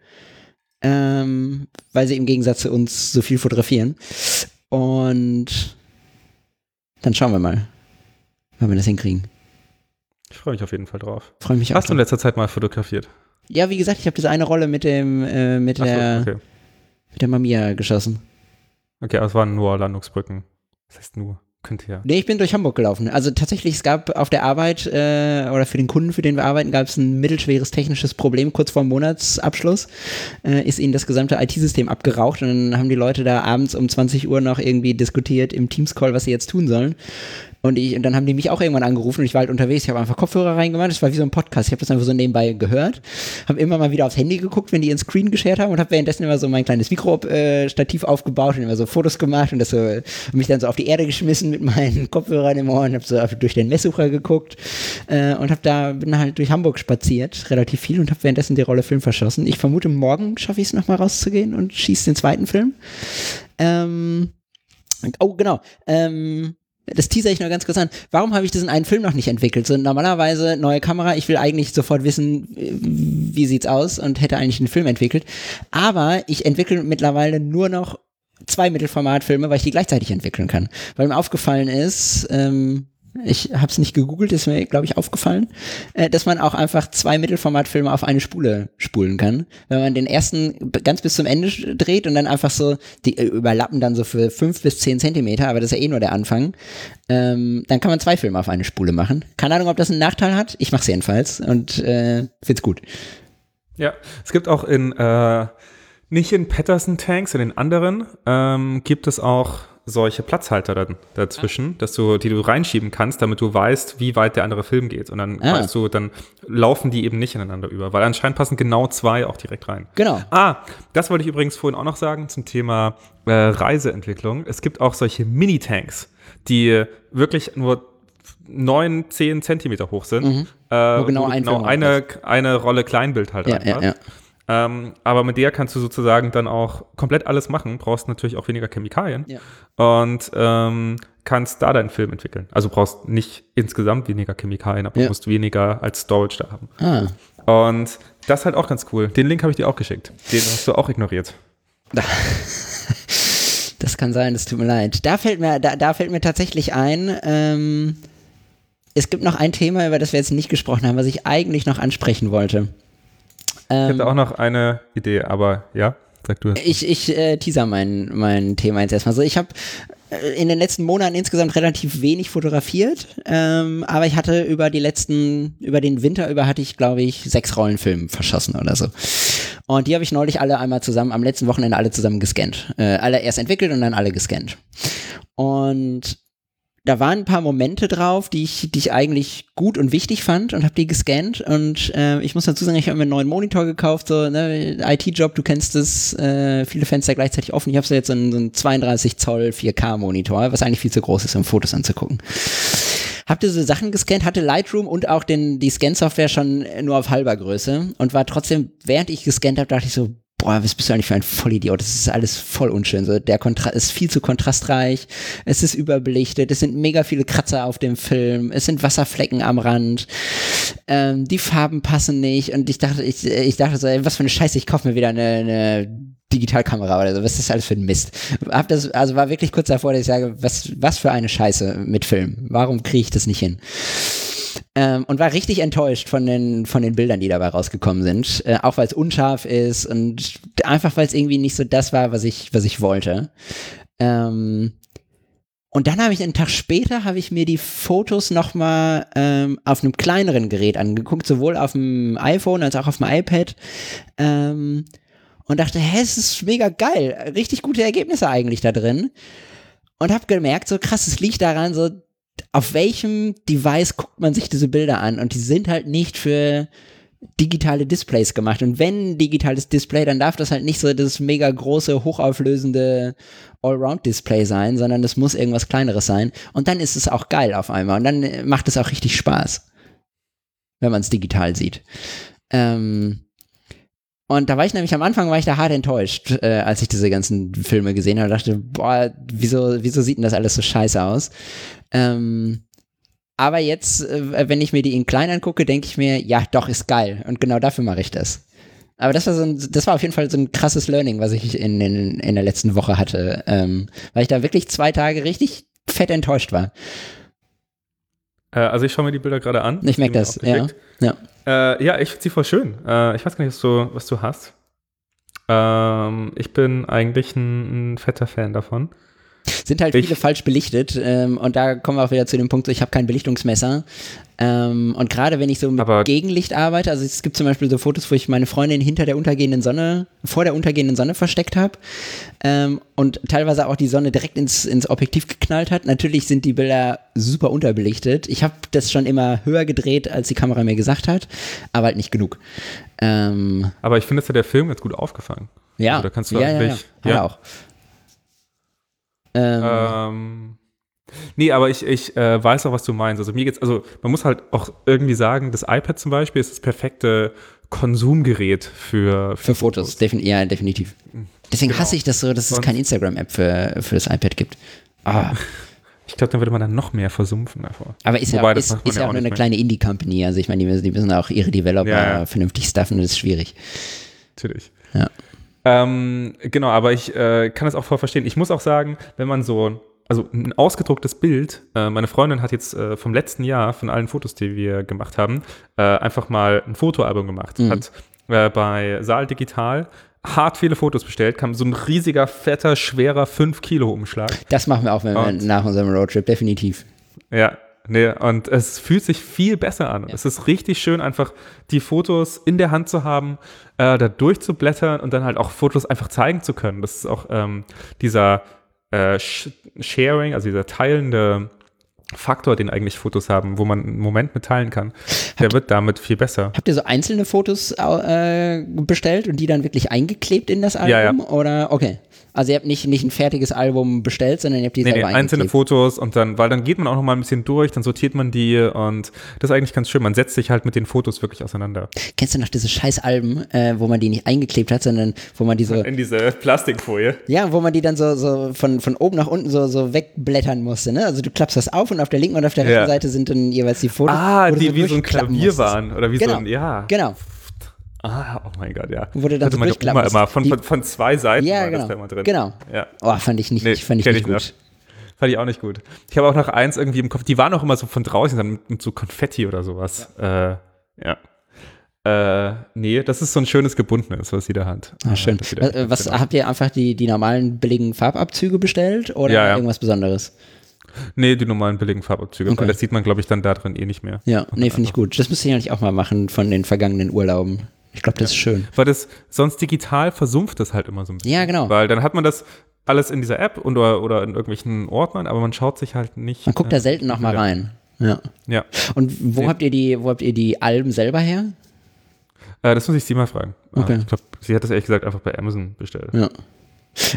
Ähm, weil sie im Gegensatz zu uns so viel fotografieren. Und dann schauen wir mal, wann wir das hinkriegen. ich freue mich auf jeden Fall drauf. Freue mich auch. Hast du in letzter Zeit mal fotografiert? Ja, wie gesagt, ich habe diese eine Rolle mit dem äh, mit so, der okay. mit der Mamiya geschossen. Okay, aber es waren nur Landungsbrücken. Das heißt nur, könnte ja. Nee, ich bin durch Hamburg gelaufen. Also tatsächlich, es gab auf der Arbeit äh, oder für den Kunden, für den wir arbeiten, gab es ein mittelschweres technisches Problem. Kurz vor Monatsabschluss äh, ist ihnen das gesamte IT-System abgeraucht und dann haben die Leute da abends um 20 Uhr noch irgendwie diskutiert im Teams-Call, was sie jetzt tun sollen. Und, ich, und dann haben die mich auch irgendwann angerufen und ich war halt unterwegs. Ich habe einfach Kopfhörer reingemacht. Das war wie so ein Podcast. Ich habe das einfach so nebenbei gehört. Habe immer mal wieder aufs Handy geguckt, wenn die ihren Screen geshared haben und habe währenddessen immer so mein kleines Mikrostativ aufgebaut und immer so Fotos gemacht und das so, hab mich dann so auf die Erde geschmissen mit meinen Kopfhörern im Ohr und habe so durch den Messsucher geguckt äh, und habe da bin halt durch Hamburg spaziert, relativ viel und habe währenddessen die Rolle Film verschossen. Ich vermute, morgen schaffe ich es nochmal rauszugehen und schieße den zweiten Film. Ähm, oh, genau. Ähm, das teaser ich nur ganz kurz an. Warum habe ich diesen einen Film noch nicht entwickelt? So normalerweise neue Kamera, ich will eigentlich sofort wissen, äh, wie sieht's aus und hätte eigentlich einen Film entwickelt. Aber ich entwickle mittlerweile nur noch zwei Mittelformatfilme, weil ich die gleichzeitig entwickeln kann. Weil mir aufgefallen ist, ähm, ich habe es nicht gegoogelt, ist mir, glaube ich, aufgefallen, äh, dass man auch einfach zwei Mittelformatfilme auf eine Spule spulen kann. Wenn man den ersten ganz bis zum Ende dreht und dann einfach so, die äh, überlappen dann so für fünf bis zehn Zentimeter, aber das ist ja eh nur der Anfang, ähm, dann kann man zwei Filme auf eine Spule machen. Keine Ahnung, ob das einen Nachteil hat. Ich mache es jedenfalls und äh, find's gut. Ja, es gibt auch in, äh, nicht in Patterson-Tanks, in den anderen, ähm, gibt es auch solche Platzhalter dann dazwischen, dass du, die du reinschieben kannst, damit du weißt, wie weit der andere Film geht. Und dann Ah. weißt du, dann laufen die eben nicht ineinander über, weil anscheinend passen genau zwei auch direkt rein. Genau. Ah, das wollte ich übrigens vorhin auch noch sagen zum Thema äh, Reiseentwicklung. Es gibt auch solche Mini-Tanks, die wirklich nur neun, zehn Zentimeter hoch sind. Mhm. Äh, genau ein genau eine, eine Rolle Kleinbild halt Ja, einfach. ja, ja. Ähm, aber mit der kannst du sozusagen dann auch komplett alles machen, brauchst natürlich auch weniger Chemikalien Ja. und ähm, kannst da deinen Film entwickeln. Also brauchst nicht insgesamt weniger Chemikalien, aber Ja. musst weniger als Storage da haben. Ah. Und das ist halt auch ganz cool. Den Link habe ich dir auch geschickt. Den hast du auch ignoriert. Das kann sein, das tut mir leid. Da fällt mir, da, da fällt mir tatsächlich ein, ähm, es gibt noch ein Thema, über das wir jetzt nicht gesprochen haben, was ich eigentlich noch ansprechen wollte. Ich Ähm, hatte auch noch eine Idee, aber ja, sag du es. ich ich äh, teaser mein, mein Thema jetzt erstmal so. Ich habe in den letzten Monaten insgesamt relativ wenig fotografiert, ähm, aber ich hatte über die letzten, über den Winter über hatte ich, glaube ich, sechs Rollenfilme verschossen oder so. Und die habe ich neulich alle einmal zusammen, am letzten Wochenende alle zusammen gescannt. Äh, alle erst entwickelt und dann alle gescannt. Und da waren ein paar Momente drauf, die ich, die ich eigentlich gut und wichtig fand und habe die gescannt. Und äh, ich muss dazu sagen, ich habe mir einen neuen Monitor gekauft, so ne, IT-Job, du kennst es, äh, viele Fenster gleichzeitig offen. Ich habe so jetzt so einen, so einen 32 Zoll 4K-Monitor, was eigentlich viel zu groß ist, um Fotos anzugucken. Hab diese Sachen gescannt, hatte Lightroom und auch den, die Scan-Software schon nur auf halber Größe und war trotzdem, während ich gescannt habe, dachte ich so, boah, was bist du eigentlich für ein Vollidiot? Das ist alles voll unschön. So, der Kontrast ist viel zu kontrastreich. Es ist überbelichtet. Es sind mega viele Kratzer auf dem Film. Es sind Wasserflecken am Rand. Ähm, die Farben passen nicht. Und ich dachte, ich, ich dachte so, ey, was für eine Scheiße, ich kaufe mir wieder eine, eine Digitalkamera oder so. Was ist das alles für ein Mist? Hab das, also war wirklich kurz davor, dass ich sage, was, was für eine Scheiße mit Film. Warum kriege ich das nicht hin? Ähm, und war richtig enttäuscht von den, von den Bildern, die dabei rausgekommen sind. Äh, auch weil es unscharf ist und einfach weil es irgendwie nicht so das war, was ich, was ich wollte. Ähm, und dann habe ich einen Tag später habe ich mir die Fotos nochmal ähm, auf einem kleineren Gerät angeguckt, sowohl auf dem iPhone als auch auf dem iPad. Ähm, und dachte, hä, es ist mega geil. Richtig gute Ergebnisse eigentlich da drin. Und habe gemerkt, so krass, es liegt daran, so auf welchem Device guckt man sich diese Bilder an? Und die sind halt nicht für digitale Displays gemacht. Und wenn digitales Display, dann darf das halt nicht so das mega große, hochauflösende Allround-Display sein, sondern es muss irgendwas kleineres sein. Und dann ist es auch geil auf einmal. Und dann macht es auch richtig Spaß, wenn man es digital sieht. Ähm, und da war ich nämlich am Anfang war ich da hart enttäuscht, äh, als ich diese ganzen Filme gesehen habe. dachte, boah, wieso, wieso sieht denn das alles so scheiße aus? Ähm, aber jetzt, äh, wenn ich mir die in klein angucke, denke ich mir, ja, doch, ist geil. Und genau dafür mache ich das. Aber das war, so ein, das war auf jeden Fall so ein krasses Learning, was ich in, in, in der letzten Woche hatte. Ähm, weil ich da wirklich zwei Tage richtig fett enttäuscht war. Äh, also ich schaue mir die Bilder gerade an. Ich merke das, ja. Ja, äh, ja ich finde sie voll schön. Äh, ich weiß gar nicht, was du, was du hast. Ähm, ich bin eigentlich ein, ein fetter Fan davon. Sind halt ich, viele falsch belichtet ähm, und da kommen wir auch wieder zu dem Punkt, ich habe kein Belichtungsmesser ähm, und gerade wenn ich so mit Gegenlicht arbeite, also es gibt zum Beispiel so Fotos, wo ich meine Freundin hinter der untergehenden Sonne, vor der untergehenden Sonne versteckt habe ähm, und teilweise auch die Sonne direkt ins, ins Objektiv geknallt hat. Natürlich sind die Bilder super unterbelichtet. Ich habe das schon immer höher gedreht, als die Kamera mir gesagt hat, aber halt nicht genug. Ähm, aber ich finde, dass ja der Film jetzt gut aufgefangen. Ja, also, da kannst du ja, ja, ja, ja. auch. Ähm, ähm, nee, aber ich, ich äh, weiß auch, was du meinst. Also mir geht's, also man muss halt auch irgendwie sagen, das iPad zum Beispiel ist das perfekte Konsumgerät für, für, für Fotos. Fotos. Defin ja, definitiv. Deswegen genau. hasse ich das so, dass es keine Instagram-App für, für das iPad gibt. Ah. Ich glaube, dann würde man dann noch mehr versumpfen davor. Aber ist Wobei, ja, ist, ist ja auch nur eine mehr. kleine Indie-Company. Also ich meine, die, die, müssen auch ihre Developer ja, ja. vernünftig stuffen das ist schwierig. Natürlich. Ja. Ähm, genau, aber ich äh, kann das auch voll verstehen. Ich muss auch sagen, wenn man so, also ein ausgedrucktes Bild, äh, meine Freundin hat jetzt äh, vom letzten Jahr, von allen Fotos, die wir gemacht haben, äh, einfach mal ein Fotoalbum gemacht. Mhm. Hat äh, bei Saal Digital hart viele Fotos bestellt, kam so ein riesiger, fetter, schwerer 5 Kilo Umschlag. Das machen wir auch wenn wir nach unserem Roadtrip, definitiv. Ja, Nee, und es fühlt sich viel besser an. Ja. Es ist richtig schön, einfach die Fotos in der Hand zu haben, äh, da durchzublättern und dann halt auch Fotos einfach zeigen zu können. Das ist auch ähm, dieser äh, Sharing, also dieser teilende Faktor, den eigentlich Fotos haben, wo man einen Moment mitteilen kann, der habt, wird damit viel besser. Habt ihr so einzelne Fotos äh, bestellt und die dann wirklich eingeklebt in das Album? Ja, ja. Oder okay. Also ihr habt nicht, nicht ein fertiges Album bestellt, sondern ihr habt die nee, selber nee, einzelne Fotos und dann, weil dann geht man auch noch mal ein bisschen durch, dann sortiert man die und das ist eigentlich ganz schön. Man setzt sich halt mit den Fotos wirklich auseinander. Kennst du noch diese scheiß Alben, äh, wo man die nicht eingeklebt hat, sondern wo man die so in diese Plastikfolie. Ja, wo man die dann so, so von, von oben nach unten so, so wegblättern musste, ne? Also du klappst das auf und auf der linken und auf der rechten ja. Seite sind dann jeweils die Fotos. Ah, die so wie so ein Klavier musstest. waren oder wie genau. so ein, ja. Genau. Ah, oh mein Gott, ja. Wurde dann meine Oma immer von, von, von, zwei Seiten ja, genau, da immer drin. Genau. Ja. Oh, fand ich nicht, nee, fand ich nicht ich gut. Nicht. Fand ich auch nicht gut. Ich habe auch noch eins irgendwie im Kopf, die waren auch immer so von draußen, dann mit, mit so Konfetti oder sowas. Ja. Äh, ja. Äh, nee, das ist so ein schönes gebundenes, was sie da hat. Ah, schön. Das wieder- Was, genau. habt ihr einfach die, die normalen billigen Farbabzüge bestellt oder Ja, ja. irgendwas Besonderes? Nee, die normalen billigen Farbabzüge. Okay. Weil das sieht man, glaube ich, dann da drin eh nicht mehr. Ja, nee, finde ich gut. Das müsste ich eigentlich auch mal machen von den vergangenen Urlauben. Ich glaube, das ist schön. Weil das sonst digital versumpft das halt immer so ein bisschen. Ja, genau. Weil dann hat man das alles in dieser App und, oder, oder in irgendwelchen Ordnern, aber man schaut sich halt nicht. Man guckt da äh, selten noch mal ja. rein. Ja. Ja. Und wo Nee. habt ihr die, wo habt ihr die Alben selber her? Äh, das muss ich sie mal fragen. Äh, Okay. Ich glaube, sie hat das ehrlich gesagt einfach bei Amazon bestellt. Ja.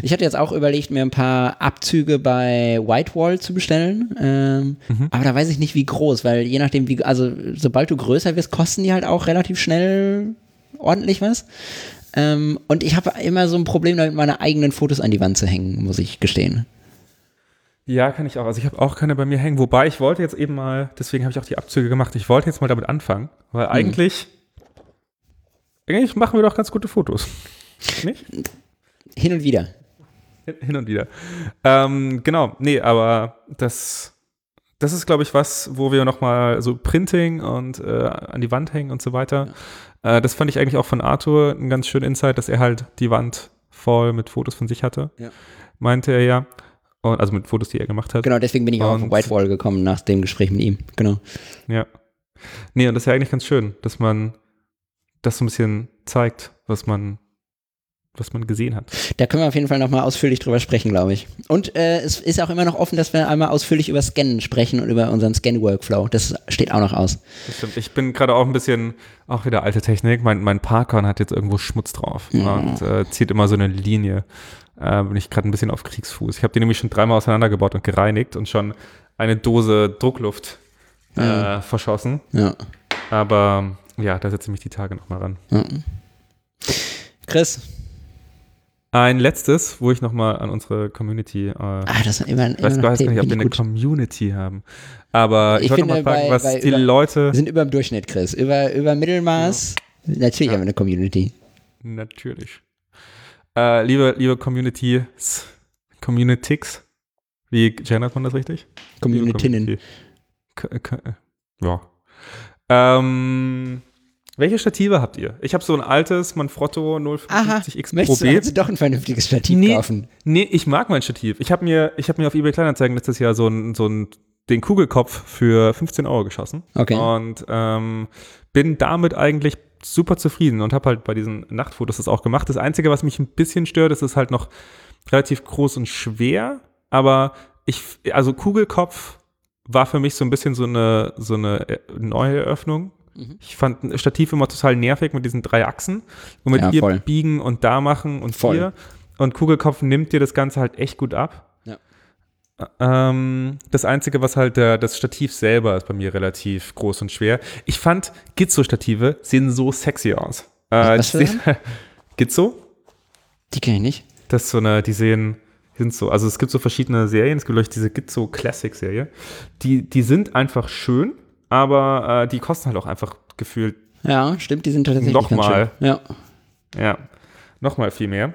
Ich hatte jetzt auch überlegt, mir ein paar Abzüge bei Whitewall zu bestellen. Ähm, Mhm. Aber da weiß ich nicht, wie groß, weil je nachdem, wie, also sobald du größer wirst, kosten die halt auch relativ schnell ordentlich was. Ähm, und ich habe immer so ein Problem damit, meine eigenen Fotos an die Wand zu hängen, muss ich gestehen. Ja, kann ich auch. Also ich habe auch keine bei mir hängen. Wobei ich wollte jetzt eben mal, deswegen habe ich auch die Abzüge gemacht. Ich wollte jetzt mal damit anfangen, weil eigentlich, eigentlich machen wir doch ganz gute Fotos. Nicht? Hin und wieder. Hin und wieder. Ähm, genau, nee, aber das, das ist, glaube ich, was, wo wir nochmal so Printing und äh, an die Wand hängen und so weiter. Äh, das fand ich eigentlich auch von Arthur ein ganz schönen Insight, dass er halt die Wand voll mit Fotos von sich hatte. Ja. Meinte er ja. Und, also mit Fotos, die er gemacht hat. Genau, deswegen bin ich auch auf Und- Whitewall gekommen nach dem Gespräch mit ihm. Genau. Ja. Nee, und das ist ja eigentlich ganz schön, dass man das so ein bisschen zeigt, was man, was man gesehen hat. Da können wir auf jeden Fall nochmal ausführlich drüber sprechen, glaube ich. Und äh, es ist auch immer noch offen, dass wir einmal ausführlich über Scannen sprechen und über unseren Scan-Workflow. Das steht auch noch aus. Das stimmt. Ich bin gerade auch ein bisschen, auch wieder alte Technik. Mein, mein Parkon hat jetzt irgendwo Schmutz drauf und äh, zieht immer so eine Linie. Äh, bin ich gerade ein bisschen auf Kriegsfuß. Ich habe die nämlich schon dreimal auseinandergebaut und gereinigt und schon eine Dose Druckluft äh, verschossen. Ja. Aber ja, da setze ich mich die Tage nochmal ran. ja. Chris, Ein letztes, wo ich nochmal an unsere Community äh, ah, das ist immer, Ich immer weiß noch gar nicht, ob wir eine. Community haben. Aber ich, Ich wollte noch mal finde, fragen, was die über- Leute. Wir sind über dem Durchschnitt, Chris. Über, über Mittelmaß. Natürlich haben wir eine Community. Natürlich. Äh, liebe, liebe Communities, Communitics, wie gendert man das richtig? Communitinnen. Community. Ja. Ähm, welche Stative habt ihr? Ich habe so ein altes Manfrotto Aha, 055X Pro möchtest du also doch ein vernünftiges Stativ Nee. kaufen? Nee, ich mag mein Stativ. Ich habe mir, ich hab mir auf eBay Kleinanzeigen letztes Jahr so ein, so ein, den Kugelkopf für 15 Euro geschossen. Okay. Und ähm, bin damit eigentlich super zufrieden und habe halt bei diesen Nachtfotos das auch gemacht. Das Einzige, was mich ein bisschen stört, ist, es halt noch relativ groß und schwer. Aber ich, also Kugelkopf war für mich so ein bisschen so eine, so eine äh, neue Eröffnung. Mhm. Ich fand ein Stativ immer total nervig mit diesen drei Achsen. Und mit Ja, hier voll. biegen und da machen und Voll. hier. Und Kugelkopf nimmt dir das Ganze halt echt gut ab. Ja. Ähm, das Einzige, was halt der, das Stativ selber ist bei mir relativ groß und schwer. Ich fand, Gizzo-Stative sehen so sexy aus. Äh, Was sehen- Gizzo? Die kenne ich nicht. Das ist so eine, die sehen, die sind so, also es gibt so verschiedene Serien, es gibt euch diese Gizzo Classic Serie. Die, die sind einfach schön, aber äh, die kosten halt auch einfach gefühlt, Ja, stimmt, die sind tatsächlich Nochmal. Ja. ja, nochmal viel mehr.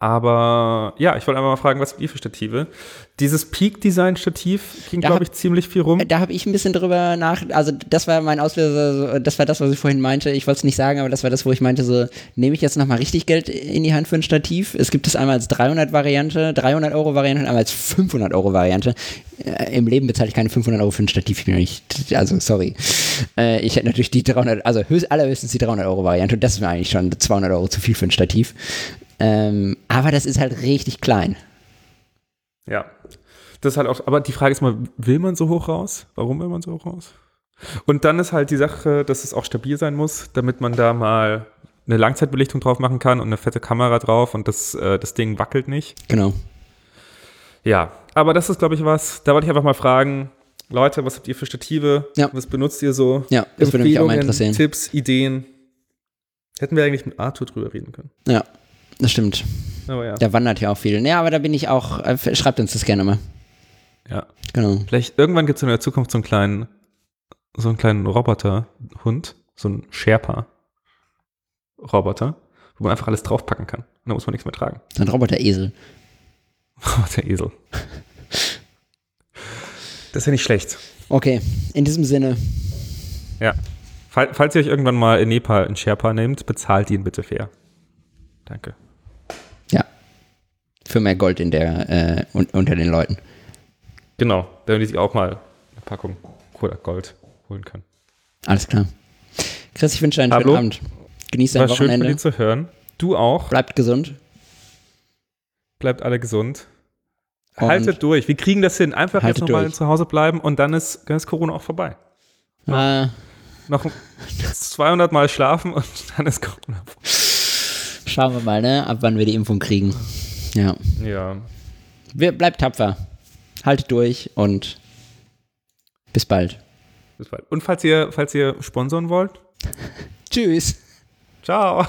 Aber ja, ich wollte einfach mal fragen, was habt ihr für Stative? Dieses Peak Design Stativ ging, glaube ich, ziemlich viel rum. Da habe ich ein bisschen drüber nach, also das war mein Auslöser, das war das, was ich vorhin meinte. Ich wollte es nicht sagen, aber das war das, wo ich meinte, so nehme ich jetzt nochmal richtig Geld in die Hand für ein Stativ. Es gibt es einmal als 300 Variante, 300 Euro Variante und einmal als 500 Euro Variante. Äh, Im Leben bezahle ich keine 500 Euro für ein Stativ, ich bin nicht, also sorry. Äh, ich hätte natürlich die 300, also höchst, allerhöchstens die 300 Euro Variante und das ist mir eigentlich schon 200 Euro zu viel für ein Stativ. Ähm, aber das ist halt richtig klein. Ja. Das ist halt auch, aber die Frage ist mal, will man so hoch raus? Warum will man so hoch raus? Und dann ist halt die Sache, dass es auch stabil sein muss, damit man da mal eine Langzeitbelichtung drauf machen kann und eine fette Kamera drauf und das, äh, das Ding wackelt nicht. Genau. Ja, aber das ist, glaube ich, was. Da wollte ich einfach mal fragen, Leute, was habt ihr für Stative? Ja. Was benutzt ihr so? Ja, das würde mich auch mal interessieren. Tipps, Ideen. Hätten wir eigentlich mit Arthur drüber reden können. Ja, das stimmt. Aber ja. Der wandert ja auch viel. Ja, aber da bin ich auch, äh, schreibt uns das gerne mal. ja. Genau. Vielleicht irgendwann gibt es in der Zukunft so einen kleinen, so einen kleinen Roboterhund, so einen Sherpa-Roboter, wo man einfach alles draufpacken kann. Und da muss man nichts mehr tragen. So ein Roboter-Esel. Roboter-Esel. Das ist ja nicht schlecht. Okay, in diesem Sinne. Ja. Fall, falls ihr euch irgendwann mal in Nepal in Sherpa nehmt, bezahlt ihn bitte fair. Danke. Für mehr Gold in der, äh, un unter den Leuten. Genau, damit ich auch mal eine Packung Cola Gold holen kann. Alles klar. Chris, ich wünsche dir einen Pablo, schönen Abend. Genieß dein War schön von Wochenende. dir zu hören. Du auch. Bleibt gesund. Bleibt alle gesund. Und- Haltet durch. Wir kriegen das hin. Einfach jetzt nochmal zu Hause bleiben und dann ist, dann ist Corona auch vorbei. Äh, Noch 200 Mal schlafen und dann ist Corona vorbei. schauen wir mal, ne, ab wann wir die Impfung kriegen. Ja. Ja. Wir, bleibt tapfer. Haltet durch und bis bald. Bis bald. Und falls ihr, falls ihr sponsoren wollt. Tschüss. Ciao.